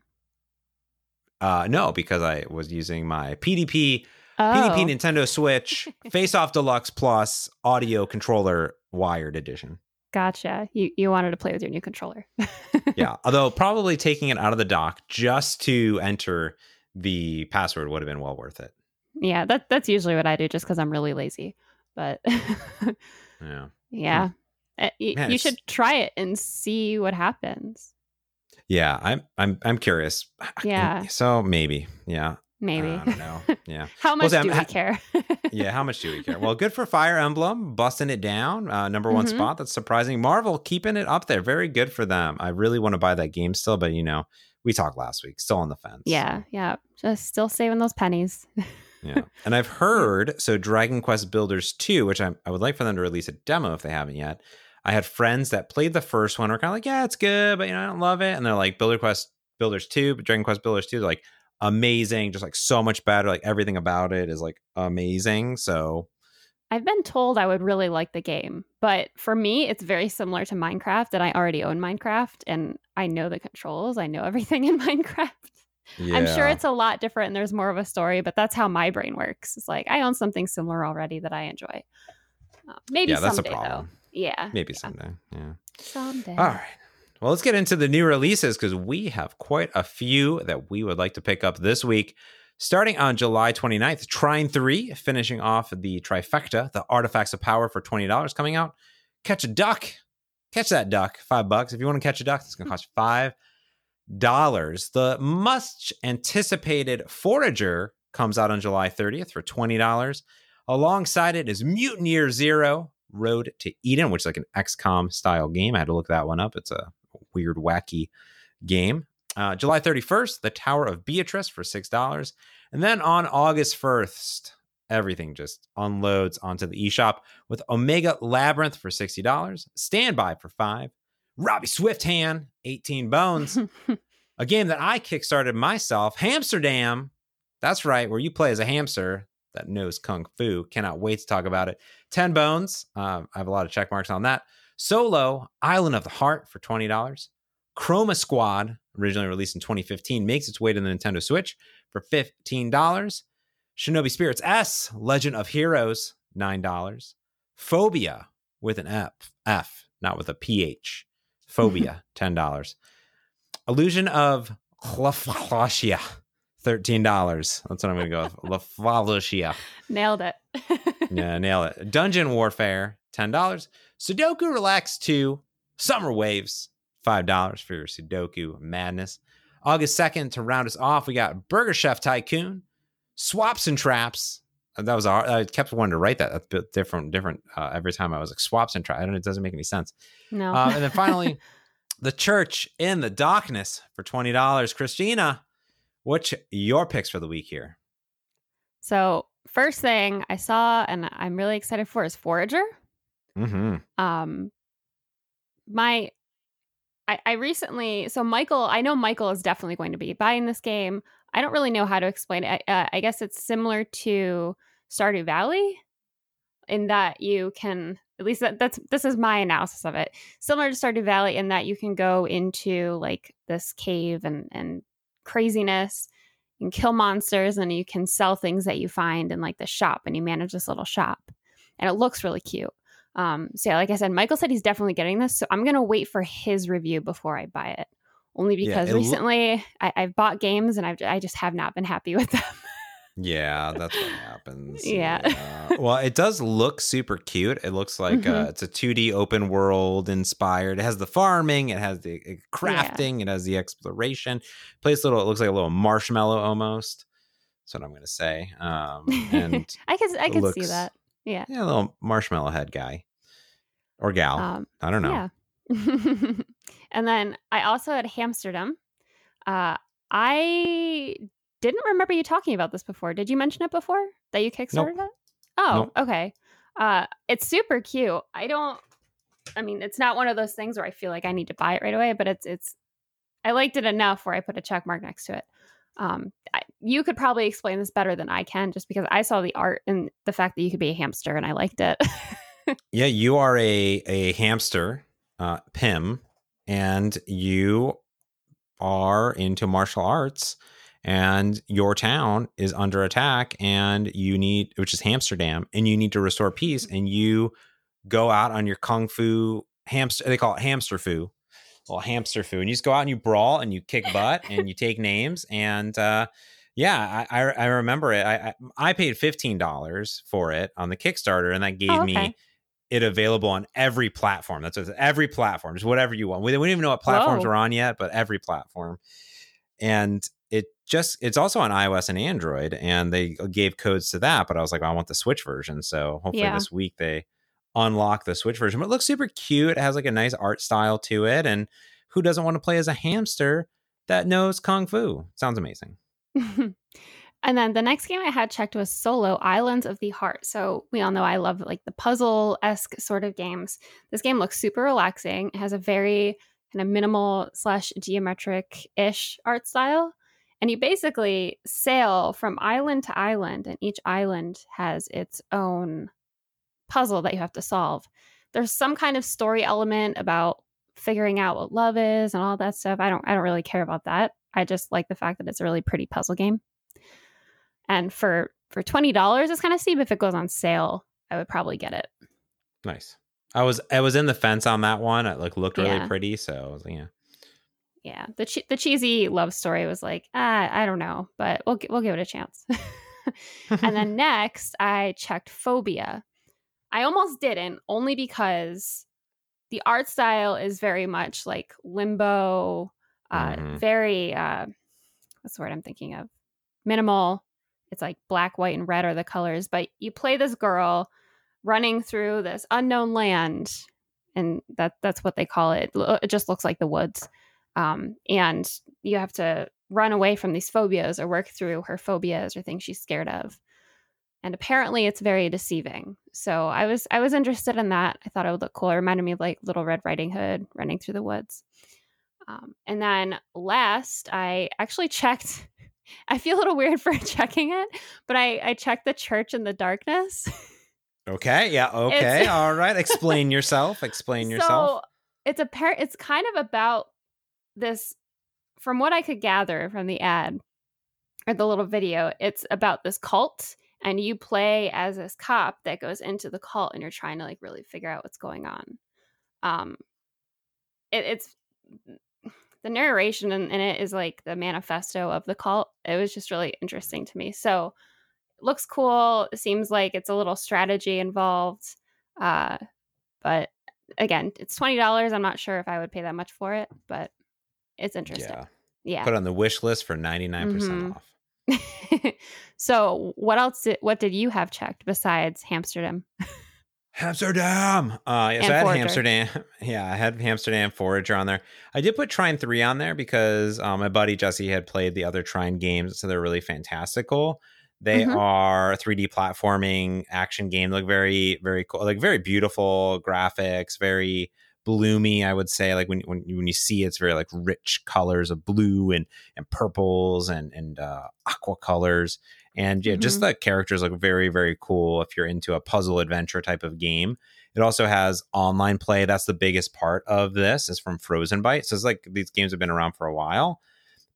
Uh, no, because I was using my PDP Oh, PDP Nintendo Switch Face Off Deluxe Plus audio controller wired edition. gotcha. You you wanted to play with your new controller. Yeah, although probably taking it out of the dock just to enter the password would have been well worth it. yeah, that that's usually what I do, just because I'm really lazy. But Yeah. yeah, Uh, y- Man, you should try it and see what happens. Yeah, I'm I'm I'm curious. Yeah. So maybe. Yeah. Maybe. I don't know. Yeah. How much Sam, do we care? Yeah, how much do we care? Well, good for Fire Emblem, busting it down. Uh, number one Mhm. spot. That's surprising. Marvel keeping it up there. Very good for them. I really want to buy that game still, but you know, we talked last week. Still on the fence. yeah, yeah. Just still saving those pennies. Yeah. And I've heard so Dragon Quest Builders 2, which I, I would like for them to release a demo if they haven't yet. I had friends that played the first one were kind of like, yeah, it's good, but you know, I don't love it. And they're like, Builder Quest Builders 2, but Dragon Quest Builders 2, they're like amazing, just like so much better. Like everything about it is like amazing. So I've been told I would really like the game, but for me, it's very similar to Minecraft, and I already own Minecraft, and I know the controls. I know everything in Minecraft. I'm sure it's a lot different and there's more of a story, but that's how my brain works. It's like I own something similar already that I enjoy. Uh, maybe yeah, someday though. Yeah, Maybe yeah. someday. Yeah. someday. All right. Well, let's get into the new releases because we have quite a few that we would like to pick up this week. Starting on July 29th, Trine 3, finishing off the trifecta, the Artifacts of Power for $20 coming out. Catch a duck. Catch that duck, five bucks. If you want to catch a duck, it's going to cost you five dollars. The much anticipated Forager comes out on July 30th for $20. Alongside it is Mutant Year Zero, Road to Eden, which is like an XCOM style game. I had to look that one up. It's a weird, wacky game. Uh, July 31st, The Tower of Beatrice for $6. And then on August 1st, everything just unloads onto the eShop with Omega Labyrinth for $60, Standby for 5 Robbie Swift Hand, 18 Bones, a game that I kickstarted myself, Hamsterdam. That's right, where you play as a hamster that knows kung fu. Cannot wait to talk about it. 10 Bones. Uh, I have a lot of check marks on that. Solo, Island of the Heart for $20. Chroma Squad, originally released in 2015, makes its way to the Nintendo Switch for $15. Shinobi Spirits S, Legend of Heroes, $9. Phobia with an F, F, not with a PH. Phobia, $10. Illusion of Laflasia, $13. That's what I'm going to go with. La Laflasia. Nailed it. Yeah, nail it. Dungeon Warfare, $10. Sudoku Relax 2, Summer Waves, $5 for your Sudoku madness. August 2nd, to round us off, we got Burger Chef Tycoon, Swaps and Traps. Uh, That was our, I kept wanting to write that. That's a bit different, different uh, every time I was like swaps and traps. I don't it doesn't make any sense. no. Uh, and then finally, The Church in the Darkness for $20. Christina, what's your picks for the week here? so first thing I saw and I'm really excited for is Forager. Mm-hmm. um my I, I recently so michael i know michael is definitely going to be buying this game i don't really know how to explain it i, uh, I guess it's similar to stardew valley in that you can at least that, that's this is my analysis of it similar to stardew valley in that you can go into like this cave and and craziness you can kill monsters and you can sell things that you find in like the shop and you manage this little shop and it looks really cute um, so yeah, like I said, Michael said he's definitely getting this. So I'm gonna wait for his review before I buy it. Only Yeah, because lo- recently I, I've bought games and I've I just have not been happy with them. Yeah, that's what happens. Yeah. Yeah. Well, it does look super cute. It looks like uh, Mhm. it's a 2D open world inspired. It has the farming, it has the uh, crafting, it has the exploration. Plays little. It looks like a little marshmallow almost. That's what I'm gonna say. Um, and I could I it could see that. Yeah. yeah, a little marshmallow head guy or gal. Um, I don't know. Yeah. and then I also had Hamsterdam. Uh, I didn't remember you talking about this before. Did you mention it before that you kickstarted it? Oh, okay. Uh, it's super cute. I don't. I mean, it's not one of those things where I feel like I need to buy it right away, but it's it's. I liked it enough where I put a check mark next to it. Um, I, you could probably explain this better than I can, just because I saw the art and the fact that you could be a hamster, and I liked it. yeah, you are a a hamster, uh, Pim, and you are into martial arts and your town is under attack and you need which is Hamsterdam and you need to restore peace and you go out on your kung fu hamster they call it hamster foo well hamster foo and you just go out and you brawl and you kick butt and you take names and uh yeah I, I, I remember it. I, I, I paid $15 for it on the kickstarter and that gave oh, okay. me it available on every platform. That's every platform just whatever you want. We, we don't even know what platforms Whoa. are on yet but every platform. And it just it's also on iOS and Android, and they uh, gave codes to that. But I was like, well, I want the Switch version, so hopefully yeah. this week they unlock the Switch version. But it looks super cute. It has like a nice art style to it, and who doesn't want to play as a hamster that knows kung fu? Sounds amazing. and then the next game I had checked was Solo Islands of the Heart. So we all know I love like the puzzle esque sort of games. This game looks super relaxing. It has a very kind of minimal slash geometric ish art style. And you basically sail from island to island, and each island has its own puzzle that you have to solve. There's some kind of story element about figuring out what love is and all that stuff. I don't I don't really care about that. I just like the fact that it's a really pretty puzzle game. And for for twenty dollars, it's kind of steep. If it goes on sale, I would probably get it. Nice. I was I was in the fence on that one. It like looked really yeah. pretty, so I was like, yeah yeah the che- the cheesy love story was like ah, I don't know, but we'll we'll give it a chance. and then next, I checked Phobia. I almost didn't, only because the art style is very much like limbo, uh, mm-hmm. very uh, what's the word I'm thinking of? Minimal. It's like black, white, and red are the colors, but you play this girl running through this unknown land, and that that's what they call it. It just looks like the woods. Um, and you have to run away from these phobias or work through her phobias or things she's scared of. And apparently it's very deceiving. So I was I was interested in that. I thought it would look cool. It reminded me of like Little Red Riding Hood running through the woods. Um, and then last, I actually checked. I feel a little weird for checking it, but I, I checked the Church in the Darkness. Okay. Yeah. Okay. All right. Explain yourself. Explain so yourself. It's a pair. It's kind of about this from what I could gather from the ad or the little video, it's about this cult and you play as this cop that goes into the cult and you're trying to like really figure out what's going on. Um it, it's the narration in, in, it is like the manifesto of the cult. It was just really interesting to me. So looks cool. It seems like it's a little strategy involved. Uh but again, it's twenty dollars. I'm not sure if I would pay that much for it, but it's interesting. Yeah. Yeah. Put on the wish list for 99% mm hmm off. so, what else did what did you have checked besides Hamsterdam? Hamsterdam. Uh, yes, I had Forager. Hamsterdam. Yeah, I had Hamsterdam Forager on there. I did put Trine 3 on there because um, my buddy Jesse had played the other Trine games, so they're really fantastical. They mm-hmm. are 3D platforming action game. Look very, very cool. Like very beautiful graphics, very bloomy i would say like when, when, when you see it, it's very like rich colors of blue and and purples and and uh, aqua colors. And yeah mm-hmm. just the characters look very very cool if you're into a puzzle adventure type of game. It also has online play. That's the biggest part of this is from Frozenbyte so it's like these games have been around for a while.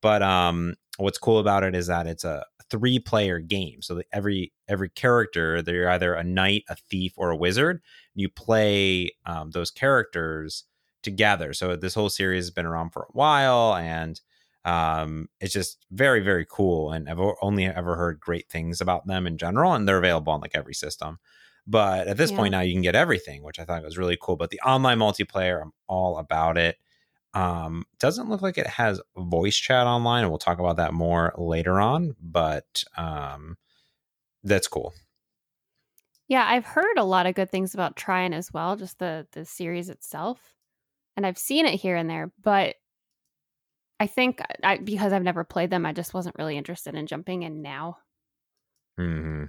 But um what's cool about it is that it's a three player game. So every every character they're either a knight a thief or a wizard you play um, those characters together. So this whole series has been around for a while, and um, it's just very very cool. And I've only ever heard great things about them in general, and they're available on like every system. But at this yeah. point now, you can get everything, which I thought was really cool. But the online multiplayer, I'm all about it. Um, doesn't look like it has voice chat online, and we'll talk about that more later on. But um, that's cool. Yeah, I've heard a lot of good things about Trine as well, just the the series itself. And I've seen it here and there, but I think I, because I've never played them, I just wasn't really interested in jumping in now. hmm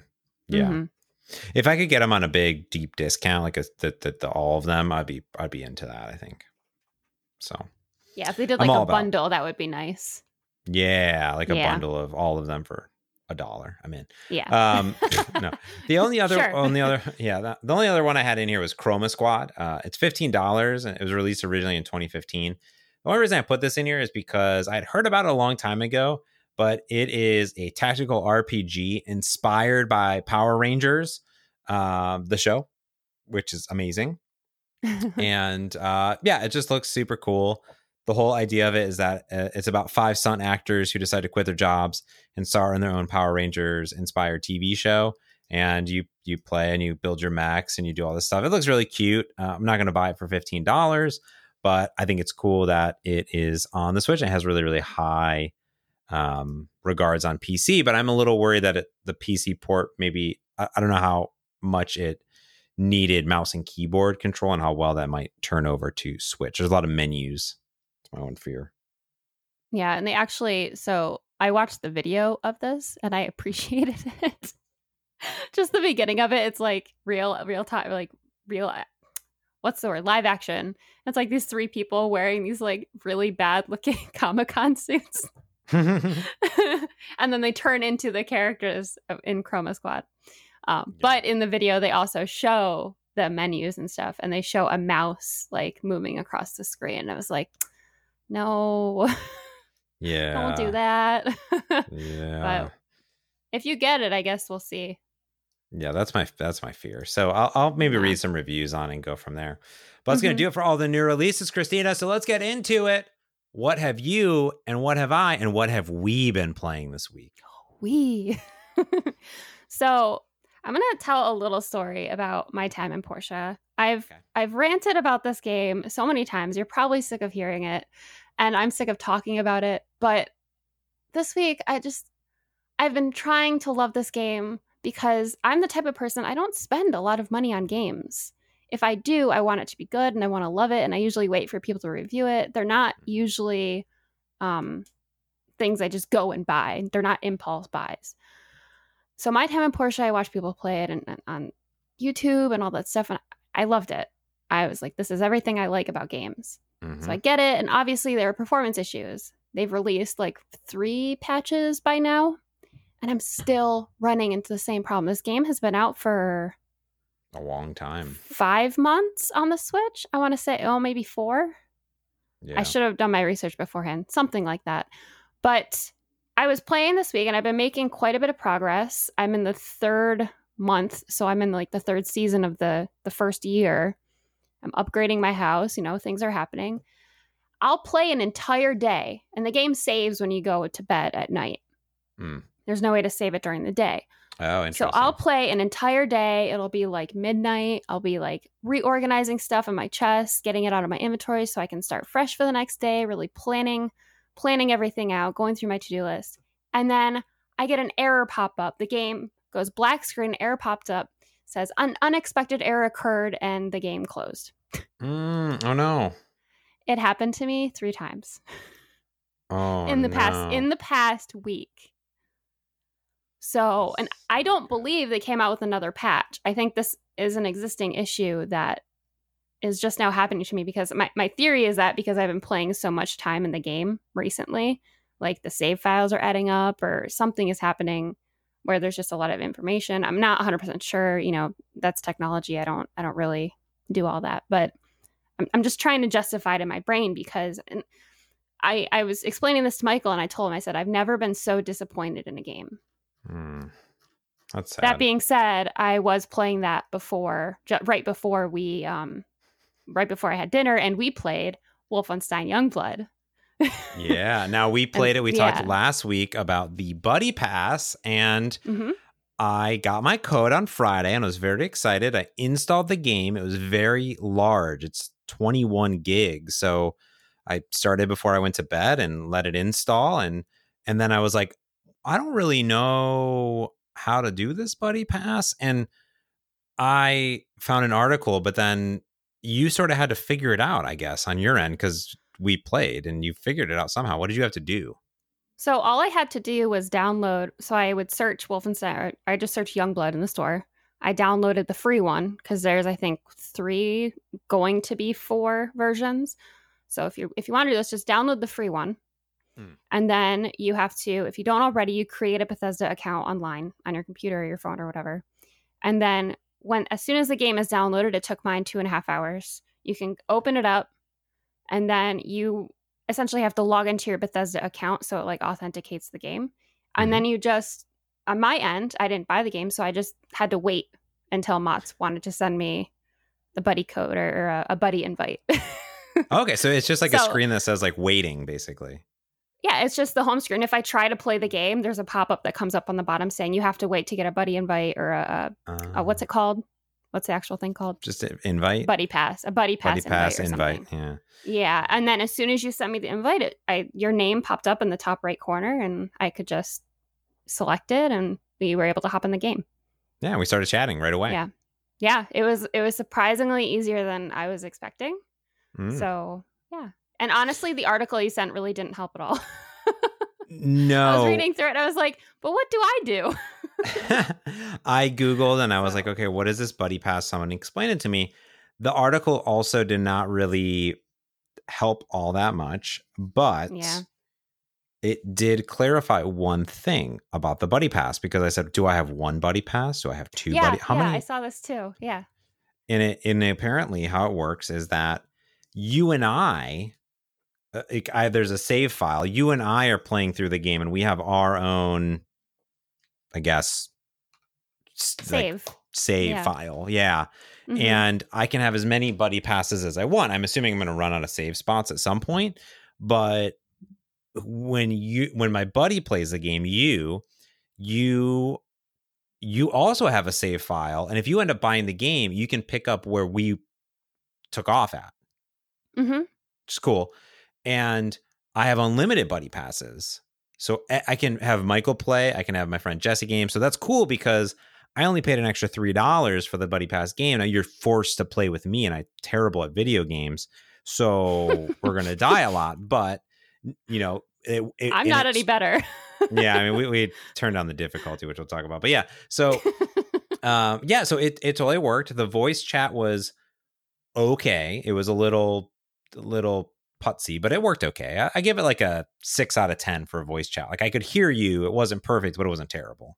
Yeah. Mm-hmm. If I could get them on a big deep discount, like a, the, the, the, all of them, I'd be I'd be into that. I think. So. Yeah, if they did like a bundle, about. that would be nice. Yeah, like a Yeah. bundle of all of them for a dollar. I'm in. Yeah. Um, no, the only other, Sure. only other, yeah, the, the only other one I had in here was Chroma Squad. Uh, it's fifteen dollars, and it was released originally in 2015. The only reason I put this in here is because I had heard about it a long time ago, but it is a tactical RPG inspired by Power Rangers, um, the show, which is amazing and uh, yeah, it just looks super cool. The whole idea of it is that uh, it's about five stunt actors who decide to quit their jobs and star in their own Power Rangers inspired TV show. And you you play and you build your mechs and you do all this stuff. It looks really cute. Uh, I'm not going to buy it for fifteen dollars, but I think it's cool that it is on the Switch it has really really high um, regards on PC. But I'm a little worried that it, the PC port maybe I, I don't know how much it needed mouse and keyboard control and how well that might turn over to Switch. There's a lot of menus. My own fear. yeah, and they actually so I watched the video of this and I appreciated it. Just the beginning of it, it's like real real time like real what's the word? Live action. It's like these three people wearing these like really bad looking Comic-Con suits. and then they turn into the characters in Chroma Squad. Um, Yeah. But in the video, they also show the menus and stuff, and they show a mouse like moving across the screen. And I was like, no, yeah. don't do that. Yeah. but if you get it, I guess we'll see. Yeah, that's my that's my fear. So I'll, I'll maybe Yeah. read some reviews on and go from there. But that's Mhm. to do it for all the new releases, Christina. So let's get into it. What have you and what have I and what have we been playing this week? We. so I'm gonna tell a little story about my time in Portia. I've Okay. I've ranted about this game so many times. You're probably sick of hearing it, and I'm sick of talking about it. But this week, I just I've been trying to love this game because I'm the type of person I don't spend a lot of money on games. If I do, I want it to be good and I want to love it, and I usually wait for people to review it. They're not usually um, things I just go and buy. They're not impulse buys. So my time in Portia, I watched people play it and, and on YouTube and all that stuff, and I loved it. I was like, this is everything I like about games. Mhm. So I get it, and obviously there are performance issues. They've released like three patches by now, and I'm still running into the same problem. This game has been out for a long time. five months on the Switch. I want to say, oh, maybe four. Yeah. I should have done my research beforehand, something like that. But I was playing this week and I've been making quite a bit of progress. I'm in the third month, so I'm in like the third season of the the first year. I'm upgrading my house, you know, things are happening. I'll play an entire day and the game saves when you go to bed at night. Hmm. There's no way to save it during the day. oh, interesting. So I'll play an entire day. It'll be like midnight. I'll be like reorganizing stuff in my chest, getting it out of my inventory so I can start fresh for the next day, really planning planning everything out, going through my to-do list. And then I get an error pop up. The game goes black screen, error popped up, says an unexpected error occurred and the game closed. Mm, oh no. It happened to me 3 times Oh in the no. past in the past week. So, and I don't believe they came out with another patch. I think this is an existing issue that is just now happening to me because my, my theory is that because I've been playing so much time in the game recently, like the save files are adding up or something is happening where there's just a lot of information. I'm not 100% sure, you know, that's technology. I don't I don't really do all that, but I'm, I'm just trying to justify it in my brain because and I I was explaining this to Michael and I told him I said I've never been so disappointed in a game. Hmm. That's sad. That being said, I was playing that before, ju- right before we, um, right before I had dinner, and we played Wolfenstein Youngblood. Yeah. Now we played it. We yeah. talked last week about the Buddy Pass, and hmm I got my code on Friday and I was very excited. I installed the game. It was very large. It's 21 gigs. So I started before I went to bed and let it install and and then I was like, I don't really know how to do this buddy pass and I found an article but then you sort of had to figure it out, I guess, on your end cuz we played and you figured it out somehow. What did you have to do? So all I had to do was download. So I would search Wolfenstein. I just searched Youngblood in the store. I downloaded the free one because there's I think three going to be four versions. So if you if you want to do this, just download the free one. Hmm. And then you have to, if you don't already, you create a Bethesda account online on your computer or your phone or whatever. And then when as soon as the game is downloaded, it took mine two and a half hours. You can open it up and then you essentially have to log into your Bethesda account so it like authenticates the game. And Mhm. then you just on my end, I didn't buy the game, so I just had to wait until Mott's wanted to send me the buddy code or, or a, a buddy invite. Okay, so it's just like a screen that says like waiting, basically. yeah, it's just the home screen. If I try to play the game, there's a pop up that comes up on the bottom saying you have to wait to get a buddy invite or a, a, a what's it called? What's the actual thing called? Just an invite. Buddy pass, a buddy pass, Buddy pass invite, invite. Yeah. Yeah, and then as soon as you sent me the invite, it, I your name popped up in the top right corner, and I could just select it, and we were able to hop in the game. Yeah. We started chatting right away. Yeah. Yeah, it was it was surprisingly easier than I was expecting. Mm. So yeah, and honestly, the article you sent really didn't help at all. no. I was reading through it, and I was like, "But what do I do?" I Googled and I was like, okay, what is this buddy pass? Someone explain it to me. The article also did not really help all that much, but Yeah. it did clarify one thing about the buddy pass because I said, do I have one buddy pass? Do I have two yeah, buddy? How yeah, many? I saw this too. Yeah, and it and apparently how it works is that you and I, like, I there's a save file. You and I are playing through the game, and we have our own, I guess, s- like, save. save Yeah. file. Yeah, Mhm. and I can have as many buddy passes as I want. I'm assuming I'm going to run out of save spots at some point, but when you when my buddy plays the game, you you you also have a save file, and if you end up buying the game, you can pick up where we took off at. Mm-hmm. Is cool. And I have unlimited buddy passes. So I can have Michael play. I can have my friend Jesse game. So that's cool because I only paid an extra three dollars for the buddy pass game. Now you're forced to play with me, and I'm terrible at video games. So we're gonna die a lot. But you know, it, it- I'm not any better. yeah, I mean, we, we turned on the difficulty, which we'll talk about. But yeah, so um, yeah, so it it totally worked. The voice chat was okay. It was a little little putsy, but it worked okay. I, I give it like a six out of ten for a voice chat. Like I could hear you. It wasn't perfect, but it wasn't terrible.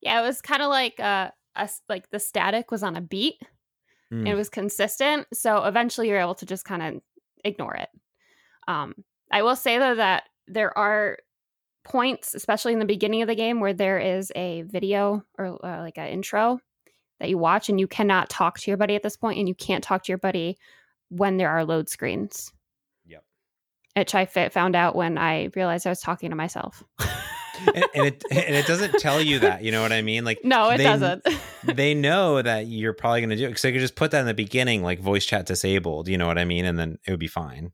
yeah, it was kind of like uh, us like the static was on a beat. Mm. it was consistent so eventually you're able to just kind of ignore it um i will say though that there are points especially in the beginning of the game where there is a video or uh, like an intro that you watch and you cannot talk to your buddy at this point and you can't talk to your buddy when there are load screens. Which i found out when i realized i was talking to myself and, and it and it doesn't tell you that. You know what I mean? Like no it They- doesn't they know that you're probably going to do it. So they could just put that in the beginning, like voice chat disabled. You know what I mean? And then it would be fine.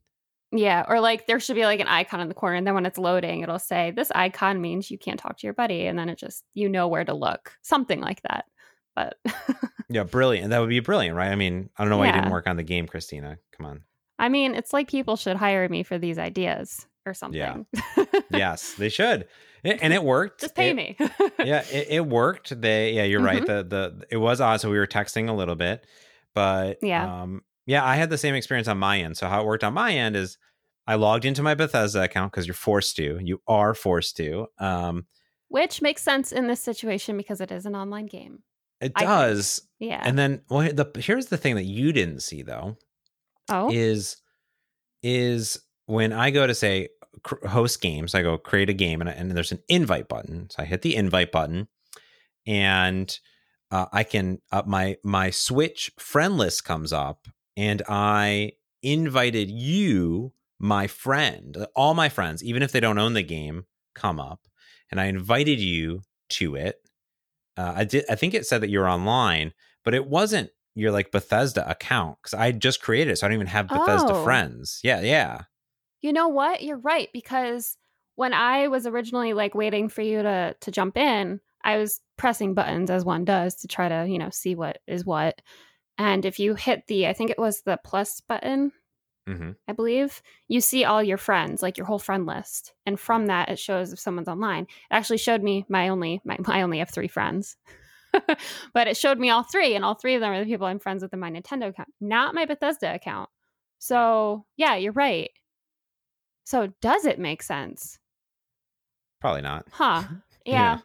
Yeah, or like there should be like an icon in the corner, and then when it's loading, it'll say this icon means you can't talk to your buddy, and then it just you know where to look, something like that. But Yeah, brilliant. That would be brilliant, right? I mean, I don't know why you didn't work on the game, Christina. Come on. I mean, it's like people should hire me for these ideas or something. Yeah. yes, they should. And it worked. just pay It- me. yeah, it, it worked. They yeah, you're right. Mhm. The the it was odd. So we were texting a little bit, but Yeah. um yeah, I had the same experience on my end. So how it worked on my end is I logged into my Bethesda account because you're forced to. You are forced to. Um Which makes sense in this situation because it is an online game. it does. Yeah. And then well the here's the thing that you didn't see though. Oh, is is when I go to say host games, I go create a game, and, I, and there's an invite button. So I hit the invite button, and uh, I can uh, my my Switch friend list comes up, and I invited you, my friend, all my friends, even if they don't own the game, come up, and I invited you to it. Uh, I did. I think it said that you're online, but it wasn't your like Bethesda account because I just created it, so I don't even have Bethesda Oh. friends. Yeah, yeah. you know what? You're right because when I was originally like waiting for you to to jump in, I was pressing buttons as one does to try to you know see what is what. And if you hit the, I think it was the plus button, hmm I believe, you see all your friends, like your whole friend list. And from that it shows if someone's online. It actually showed me my only my I only have three friends. but it showed me all three, and all three of them are the people I'm friends with in my Nintendo account, not my Bethesda account. So yeah, you're right. So does it make sense? Probably not. Huh. Yeah.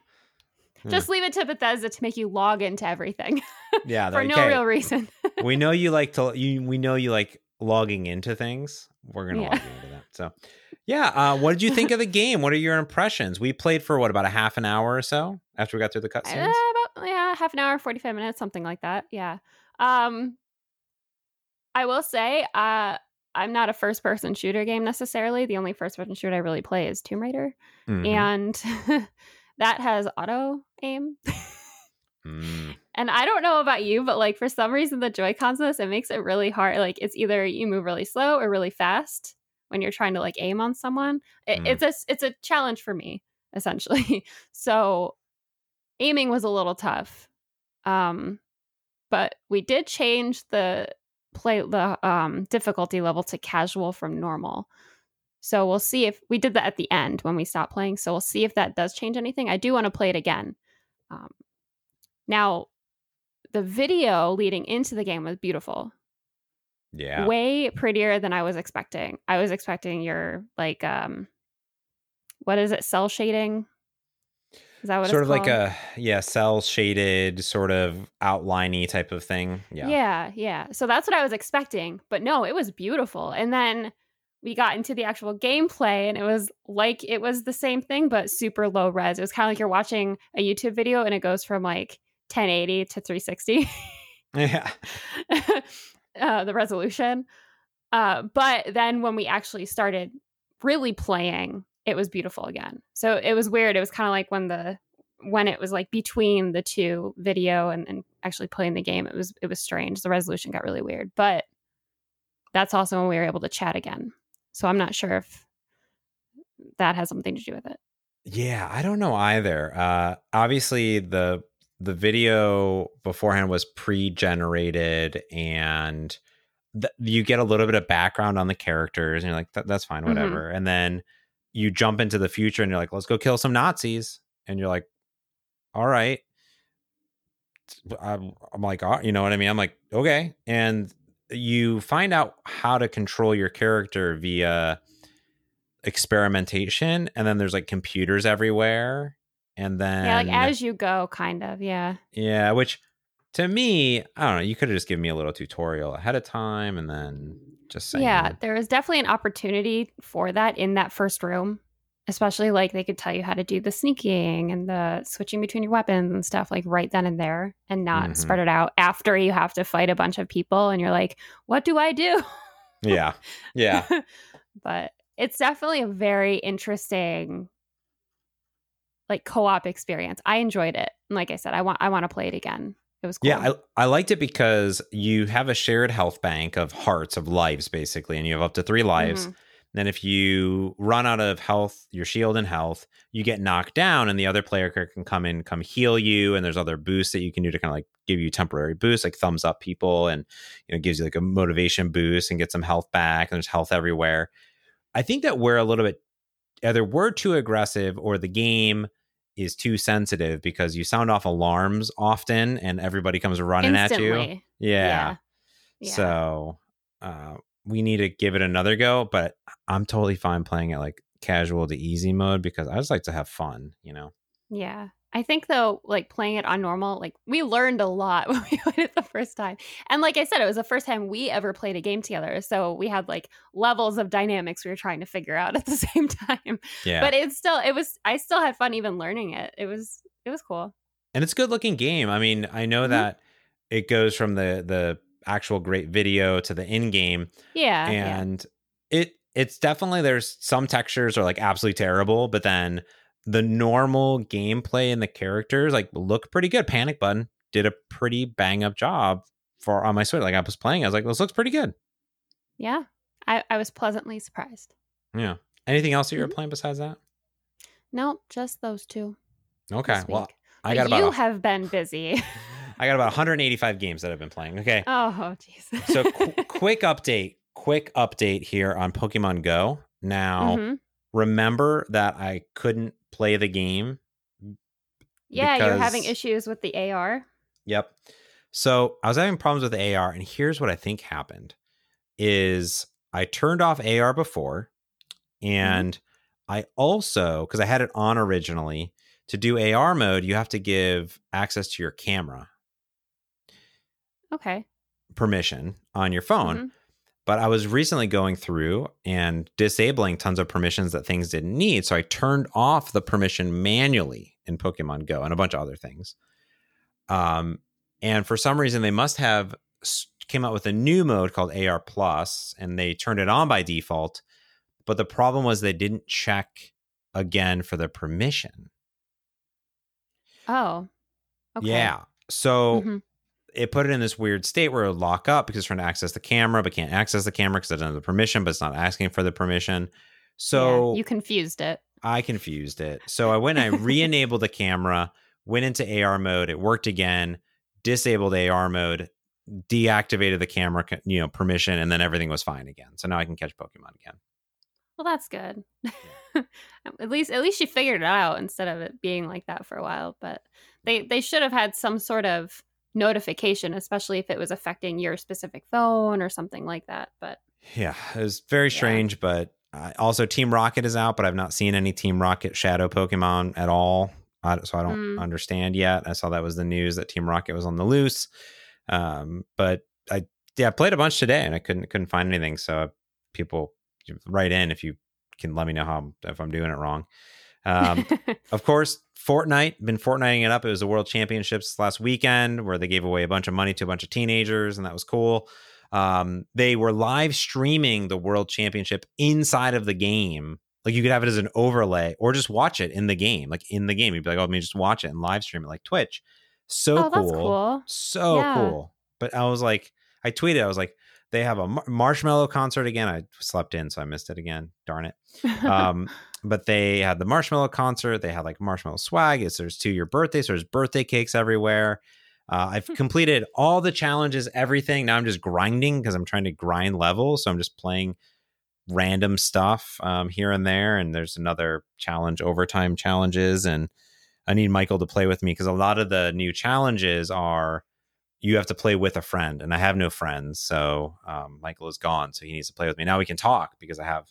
Yeah. Just leave it to Bethesda to make you log into everything Yeah, for no "Okay, real reason. we know you like to you we know you like logging into things. We're gonna Yeah. log into that. So yeah, uh, what did you think of the game? What are your impressions? We played for what about a half an hour or so after we got through the Uh, cutscenes. yeah, half an hour, 45 minutes, something like that. Yeah. Um I will say, uh I'm not a first person shooter game necessarily. The only first person shooter I really play is Tomb Raider. Mhm. And that has auto aim. Mm. And I don't know about you, but like for some reason the Joy Cons this, it makes it really hard. Like it's either you move really slow or really fast when you're trying to like aim on someone. It, Mm. It's a it's a challenge for me essentially. so aiming was a little tough, um, but we did change the play the um, difficulty level to casual from normal. So we'll see if we did that at the end when we stopped playing. So we'll see if that does change anything. I do want to play it again. Um, now, the video leading into the game was beautiful. Yeah. Way prettier than I was expecting. I was expecting your like um what is it, cel shading? Is that what sort of like a yeah, cel shaded sort of outliney type of thing. Yeah. yeah, yeah. So that's what I was expecting. But no, it was beautiful. And then we got into the actual gameplay and it was like it was the same thing but super low res. It was kind of like you're watching a YouTube video and it goes from like 1080 to 360. Yeah. uh, the resolution. Uh, but then when we actually started really playing, it was beautiful again. So it was weird. It was kind of like when the when it was like between the two video and, and actually playing the game, it was it was strange. The resolution got really weird. But that's also when we were able to chat again. So I'm not sure if that has something to do with it. Yeah, I don't know either. Uh obviously the the video beforehand was pre-generated and th- you get a little bit of background on the characters and you're like "That- that's fine Mhm. whatever. And then you jump into the future and you're like let's go kill some Nazis and you're like all right. I'm, I'm like "Oh," you know what I mean? I'm like okay. And you find out how to control your character via experimentation and then there's like computers everywhere and then yeah, like as you go, kind of. Yeah. yeah which to me i don't know you could have just given me a little tutorial ahead of time and then just saying Yeah, there was definitely an opportunity for that in that first room. Especially like they could tell you how to do the sneaking and the switching between your weapons and stuff like right then and there and not Mhm. spread it out after you have to fight a bunch of people and you're like, what do I do? yeah yeah but it's definitely a very interesting like co-op experience. I enjoyed it. And like I said, I want I want to play it again. It was cool. yeah I, I liked it because you have a shared health bank of hearts of lives basically and you have up to three lives Mhm. then if you run out of health your shield and health you get knocked down and the other player can come in come heal you and there's other boosts that you can do to kind of like give you temporary boosts like thumbs up people and you know gives you like a motivation boost and get some health back and there's health everywhere i think that we're a little bit either we're too aggressive or the game is too sensitive because you sound off alarms often and everybody comes running at you Instantly. yeah, Yeah. so uh, we need to give it another go, but I'm totally fine playing it like casual to easy mode because I just like to have fun, you know? Yeah. I think though, like playing it on normal, like we learned a lot when we played it the first time. And like I said, it was the first time we ever played a game together. So we had like levels of dynamics we were trying to figure out at the same time. Yeah. But it's still it was I still had fun even learning it. It was it was cool. and it's a good looking game. I mean, I know Mhm. that it goes from the the actual great video to the in game Yeah. yeah. and it it's definitely there's some textures are like absolutely terrible, but then the normal gameplay and the characters like look pretty good. Panic Button did a pretty bang up job for on my Switch. Like I was playing, I was like, this looks pretty good. Yeah. I, I was pleasantly surprised. Yeah. Anything else that you're Mhm. playing besides that? Nope, just those two. Okay. Well. I got about you have been busy. I got about 185 games that I've been playing. Okay. oh, jeez. So qu- quick update, quick update here on Pokemon Go. Now, Mhm. remember that I couldn't play the game. Yeah, you're having issues with the AR. Yep. So I was having problems with AR, and here's what I think happened: is I turned off AR before, And I also, because I had it on originally, to do AR mode, you have to give access to your camera Okay. permission on your phone. Mhm. But I was recently going through and disabling tons of permissions that things didn't need. So I turned off the permission manually in Pokemon Go and a bunch of other things. Um, and for some reason, they must have came out with a new mode called AR Plus, and they turned it on by default. But the problem was they didn't check again for the permission. Oh. Okay. Yeah. So Mhm. It put it in this weird state where it would lock up because it's trying to access the camera, but can't access the camera because it doesn't have the permission, but it's not asking for the permission. So Yeah, you confused it. I confused it. So I went and I re enabled the camera, went into AR mode. It worked again, disabled AR mode, deactivated the camera, you know, permission, and then everything was fine again. So now I can catch Pokemon again. Well, that's good. at least at least you figured it out instead of it being like that for a while. But they they should have had some sort of notification, especially if it was affecting your specific phone or something like that. But Yeah, it was very Yeah. strange, but uh, also Team Rocket is out, but I've not seen any Team Rocket Shadow Pokemon at all. I, so I don't Mm. understand yet. I saw that was the news that Team Rocket was on the loose. Um, but I yeah, I played a bunch today and I couldn't couldn't find anything. So people write in if you can let me know how if I'm doing it wrong. Um, of course, Fortnite been Fortniting it up. It was the World Championships last weekend where they gave away a bunch of money to a bunch of teenagers, and that was cool. Um, they were live streaming the World Championship inside of the game. Like you could have it as an overlay or just watch it in the game, like in the game. You'd be like, oh, let me just watch it and live stream it like Twitch. So oh, cool. cool. So Yeah. cool. But I was like, I tweeted, I was like, they have a mar- Marshmello concert again. I slept in, so I missed it again. Darn it um, but they had the Marshmello concert. They had like Marshmello swag. It's there's to your birthday, so there's birthday cakes everywhere. Uh, I've completed all the challenges, everything. Now I'm just grinding because I'm trying to grind levels. So I'm just playing random stuff um, here and there. And there's another challenge, overtime challenges, and I need Michael to play with me because a lot of the new challenges are you have to play with a friend, and I have no friends. So um, Michael is gone, so he needs to play with me. Now we can talk because I have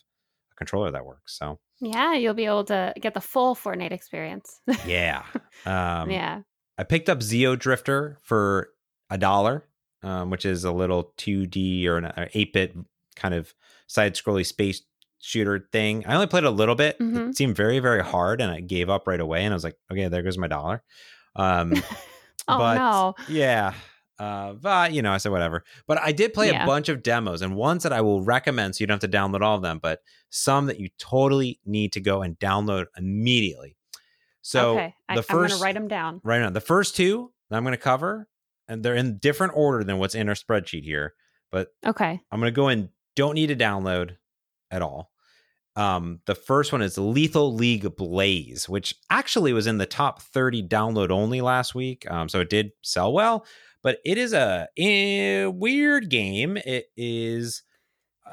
a controller that works. So yeah, you'll be able to get the full Fortnite experience. yeah, um, yeah. I picked up Xeodrifter for a dollar, um, which is a little 2D or an 8 bit kind of side scrolly space shooter thing. I only played a little bit. Mhm. It seemed very, very hard, and I gave up right away. And I was like, okay, there goes my dollar. Um, Oh but no. yeah. Uh, but you know, I said whatever. But I did play Yeah. a bunch of demos and ones that I will recommend so you don't have to download all of them, but some that you totally need to go and download immediately. So okay, I, the I'm going first to write them down. right now, the first two that I'm going to cover, and they're in different order than what's in our spreadsheet here. But Okay. I'm going to go in. Don't need to download at all. Um, the first one is Lethal League Blaze, which actually was in the top 30 download only last week. Um, so it did sell well, but it is a, eh, weird game. It is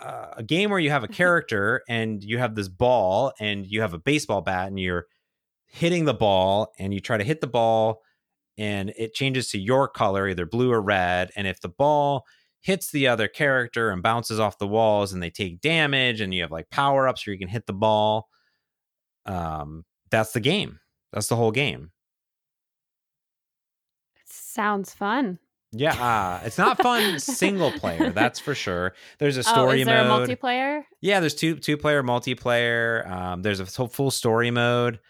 uh, a game where you have a character and you have this ball and you have a baseball bat and you're hitting the ball and you try to hit the ball and it changes to your color, either blue or red. And if the ball hits the other character and bounces off the walls and they take damage and you have like power ups where you can hit the ball, um, that's the game. That's the whole game. Sounds fun. Yeah, uh, it's not fun single player, that's for sure. There's a story Oh, is there mode. a multiplayer? Yeah, there's two two player multiplayer. Um, there's a full story mode.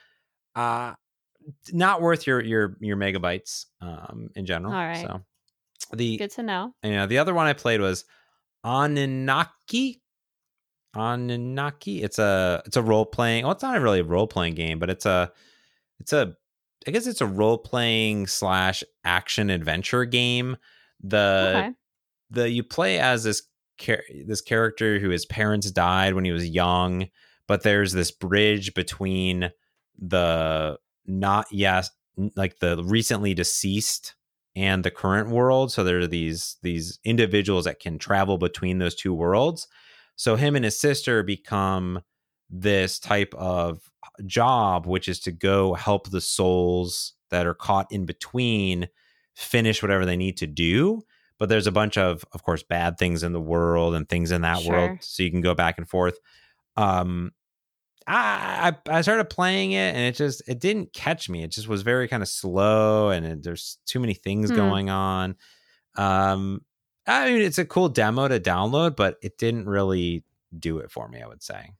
Uh not worth your your your megabytes um in general. All right. So the Good to know. yeah, the other one I played was Anunnaki. Anunnaki. It's a it's a role playing. Well, it's not really a role playing game, but it's a it's a I guess it's a role playing slash action adventure game. The okay. the you play as this char- this character who his parents died when he was young, but there's this bridge between the not yet like the recently deceased and the current world. So there are these these individuals that can travel between those two worlds. So him and his sister become this type of job, which is to go help the souls that are caught in between finish whatever they need to do but there's a bunch of of course bad things in the world and things in that Sure. world so you can go back and forth um I, I I started playing it and it just it didn't catch me. It just was very kind of slow and it, there's too many things Hmm. going on. Um, I mean, it's a cool demo to download, but it didn't really do it for me. I would say.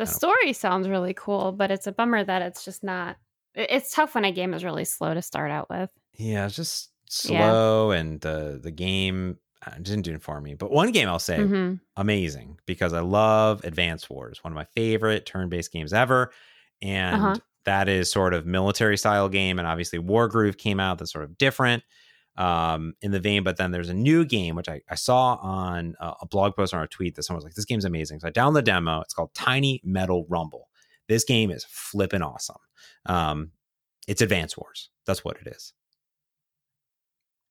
The I story sounds really cool, but it's a bummer that it's just not. It's tough when a game is really slow to start out with. Yeah, it's just Yeah. slow and the the game uh, didn't do it for me. But one game I'll say hmm amazing because I love Advance Wars, one of my favorite turn-based games ever. And Uh-huh. that is sort of military style game. And obviously Wargroove came out that's sort of different um, in the vein. But then there's a new game, which I, I saw on uh, a blog post or a tweet that someone was like, this game's amazing. So I downloaded the demo. It's called Tiny Metal Rumble. This game is flipping awesome. Um, it's Advance Wars. That's what it is.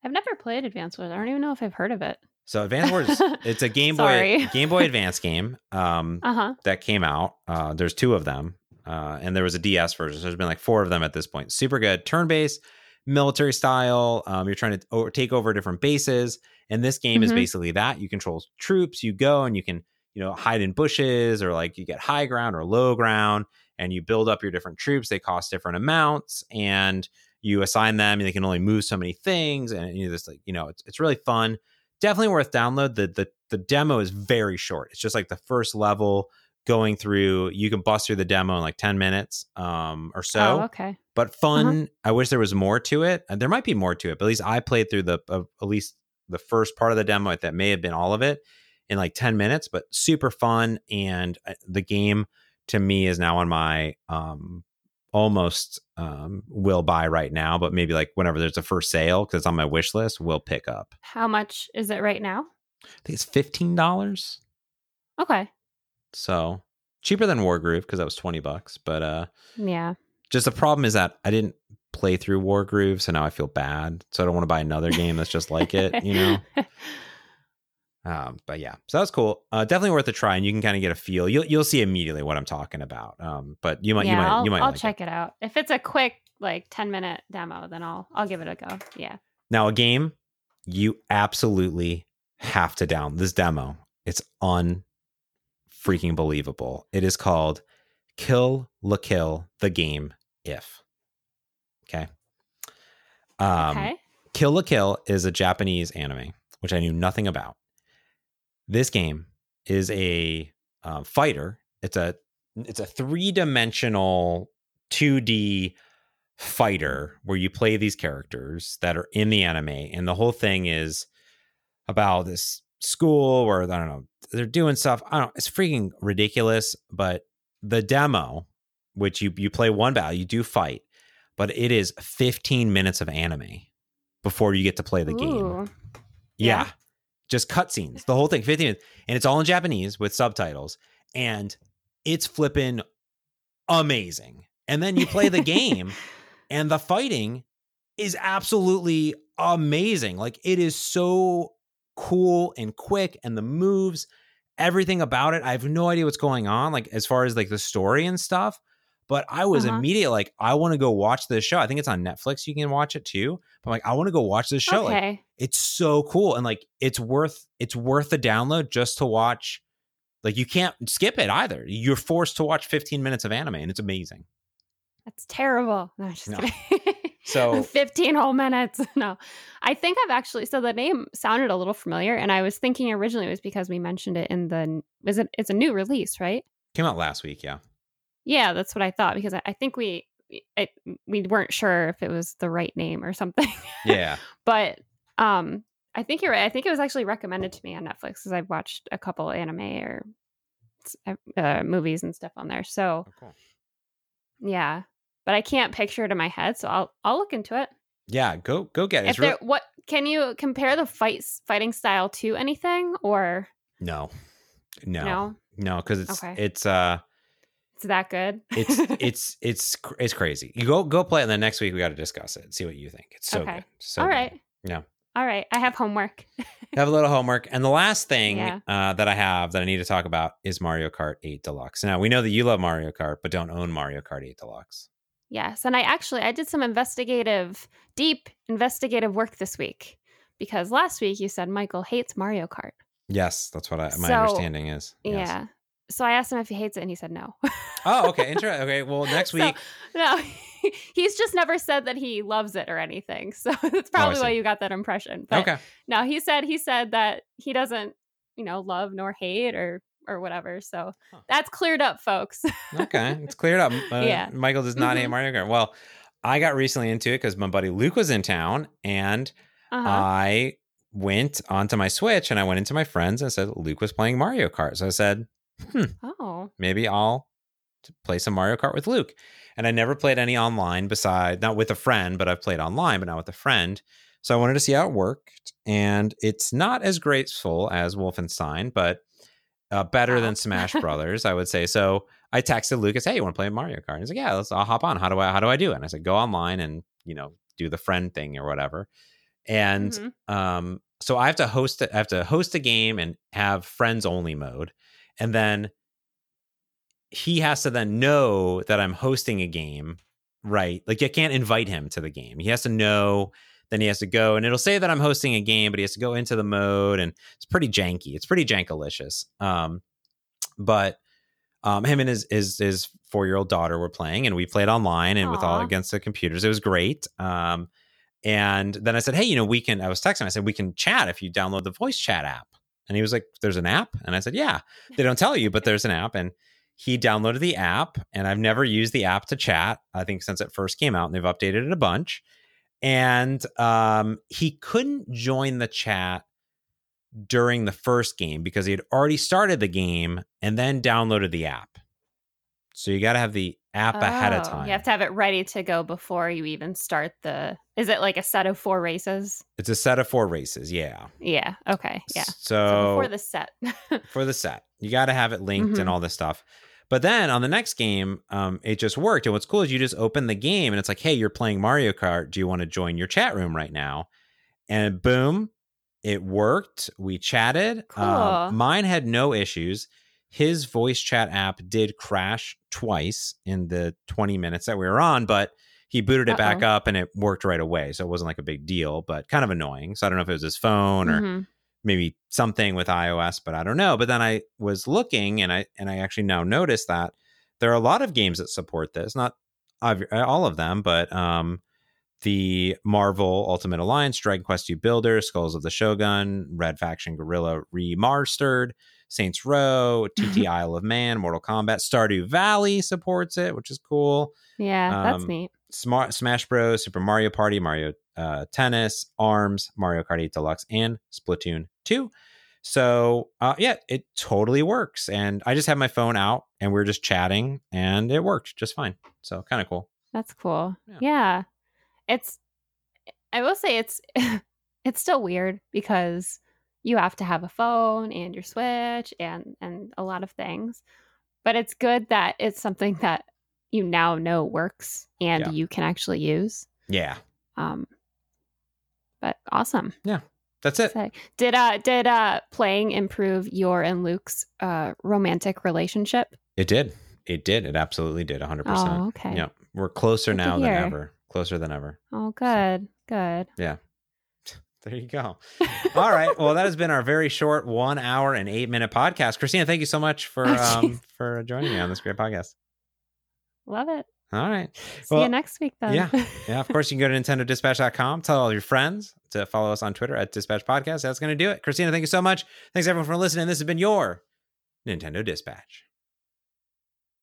I've never played Advance Wars. I don't even know if I've heard of it. So Advance Wars, it's a Game Boy Game Boy Advance game. Um, Uh huh. that came out. Uh, there's two of them, uh, and there was a DS version. So there's been like four of them at this point. Super good, turn based, military style. Um, you're trying to o- take over different bases, and this game is Mhm. basically that. You control troops. You go and you can you know hide in bushes or like you get high ground or low ground, and you build up your different troops. They cost different amounts, and you assign them, and they can only move so many things. And you just like you know, it's it's really fun. Definitely worth download. The the the demo is very short. It's just like the first level going through you can bust through the demo in like 10 minutes um or so oh, okay. but fun i wish there was more to it there might be more to it but at least i played through the uh, at least the first part of the demo that may have been all of it in like 10 minutes but super fun and uh, the game to me is now on my um almost um will buy right now but maybe like whenever there's a first sale because it's on my wish list will pick up How much is it right now? i think it's $15 Okay. So cheaper than Wargroove because that was 20 bucks. But uh Yeah. just the problem is that I didn't play through Wargroove, so now I feel bad. So I don't want to buy another game that's just like it, you know? Um, but yeah, so that was cool. Uh, definitely worth a try, and you can kind of get a feel. You'll you'll see immediately what I'm talking about. Um, but you might yeah, you might I'll, you might I'll like it. check it. out. If it's a quick like 10 minute demo, then I'll I'll give it a go. Yeah. Now a game you absolutely have to down this demo. It's un freaking believable. It is called Kill La Kill the game if. Okay. Um okay. Kill La Kill is a Japanese anime, which I knew nothing about. This game is a uh, fighter. It's a it's a three dimensional 2D fighter where you play these characters that are in the anime, and the whole thing is about this school or I don't know they're doing stuff. I don't. It's freaking ridiculous. But the demo, which you you play one battle, you do fight, but it is 15 minutes of anime before you get to play the game. Yeah. Yeah. Just cutscenes, the whole thing, 15 minutes. And it's all in Japanese with subtitles. And it's flipping amazing. And then you play the game, and the fighting is absolutely amazing. Like it is so cool and quick, and the moves, everything about it. I have no idea what's going on, like as far as like the story and stuff. But I was Uh-huh. immediate like, I want to go watch this show. I think it's on Netflix. You can watch it too. But I'm like, I want to go watch this show. Like, okay. it's so cool and like it's worth it's worth the download just to watch like you can't skip it either you're forced to watch 15 minutes of anime and it's amazing That's terrible. No, just No. kidding. So- 15 whole minutes. No, I think I've actually, so the name sounded a little familiar. And I was thinking originally it was because we mentioned it in the, is it, it's a new release, right? came out last week yeah Yeah, that's what I thought because I, I think we, it, we weren't sure if it was the right name or something. yeah but um, I think you're right. I think it was actually recommended to me on Netflix because I've watched a couple anime or uh, movies and stuff on there. So oh, cool. yeah, but I can't picture it in my head. So I'll I'll look into it. yeah go go get it if real there, what can you compare the fights fighting style to anything or no no no? no because it's Okay. it's uh It's that good. it's it's it's it's crazy you go go play it and then next week we got to discuss it see what you think it's so Okay. good so all good. right. Yeah. All right. I have homework. have a little homework. And the last thing Yeah. uh, that I have that I need to talk about is Mario Kart 8 Deluxe. Now, we know that you love Mario Kart, but don't own Mario Kart 8 Deluxe. Yes, and I actually I did some investigative, deep investigative work this week because last week you said Michael hates Mario Kart. Yes, that's what I, my So, understanding is. Yes. Yeah. so I asked him if he hates it, and he said no. oh, okay. Interesting. Okay. Well, next So, week. no, he's just never said that he loves it or anything. So that's oh, probably why Oh, see. you got that impression. But okay. no, he said he said that he doesn't, you know, love nor hate or or whatever. So Huh. that's cleared up, folks. Okay. It's cleared up. Uh, Yeah. Michael does not hate Mhm. Mario Kart. Well, I got recently into it because my buddy Luke was in town and Uh-huh. I went onto my Switch and I went into my friends and said Luke was playing Mario Kart. So I said, oh, maybe I'll play some Mario Kart with Luke. And I never played any online beside not with a friend, but I've played online, but not with a friend. So I wanted to see how it worked. And it's not as graceful as Wolfenstein, but uh, better Wow. than Smash Brothers, I would say. So I texted Lucas, "Hey, you want to play Mario Kart?" And he's like, "Yeah, let's. I'll hop on. How do I? How do I do it?" And I said, "Go online and you know do the friend thing or whatever." And Mhm. um, so I have to host it. I have to host a game and have friends only mode, and then he has to then know that I'm hosting a game, right? Like I can't invite him to the game. He has to know. Then he has to go, and it'll say that I'm hosting a game, but he has to go into the mode, and it's pretty janky. It's pretty jankalicious. Um, but um, him and his his his four year old daughter were playing, and we played online and with all against the computers. It was great. Um, and then I said, hey, you know, we can. I was texting. I said we can chat if you download the voice chat app. And he was like, "There's an app," and I said, "Yeah." They don't tell you, but there's an app, and he downloaded the app. And I've never used the app to chat. I think since it first came out, and they've updated it a bunch. And um, he couldn't join the chat during the first game because he had already started the game and then downloaded the app. So you got to have the app ahead of Oh, time. You have to have it ready to go before you even start the. Is it like a set of four races? it's a set of four races. Yeah. Yeah. Okay. Yeah. So, So before the set. for the set. You got to have it linked Mhm. and all this stuff. But then on the next game, um, it just worked. And what's cool is you just open the game and it's like, hey, you're playing Mario Kart. Do you want to join your chat room right now? And boom, it worked. We chatted. Um, Cool. mine had no issues. His voice chat app did crash twice in the 20 minutes that we were on, but he booted it back Uh-oh. up and it worked right away. So it wasn't like a big deal, but kind of annoying. So I don't know if it was his phone or Mhm. Maybe something with iOS, but I don't know. But then I was looking and I and I actually now noticed that there are a lot of games that support this, not all of them, but um the Marvel Ultimate Alliance, Dragon Quest II Builder, Skulls of the Shogun, Red Faction Guerrilla Remastered, Saints Row, TT Isle of Man, Mortal Kombat, Stardew Valley supports it, which is cool. Yeah, that's Um, neat. Smart Smash Bros, Super Mario Party, Mario uh, Tennis, Arms, Mario Kart 8 Deluxe, and Splatoon 2. So uh, yeah, it totally works. And I just had my phone out and we are just chatting and it worked just fine. So kind of cool. That's cool. Yeah. Yeah. It's I will say it's it's still weird because you have to have a phone and your Switch and and a lot of things. But it's good that it's something that you now know works and Yeah. you can actually use. Yeah, Um but awesome. Yeah. That's it. Did uh did uh playing improve your and Luke's uh romantic relationship? It did. It did. It absolutely did. 100%. Oh, okay. Yeah. We're closer Good now than ever. Closer than ever. Oh good. Good. Yeah. There you go. All right. Well, that has been our very short one hour and eight minute podcast. Christina, thank you so much for um, for joining me on this great podcast. Love it. All right. See Well, you next week then. yeah. Yeah, of course, you can go to NintendoDispatch.com. Tell all your friends to follow us on Twitter at Dispatch Podcast. That's going to do it. Christina, thank you so much. Thanks, everyone, for listening. This has been your Nintendo Dispatch.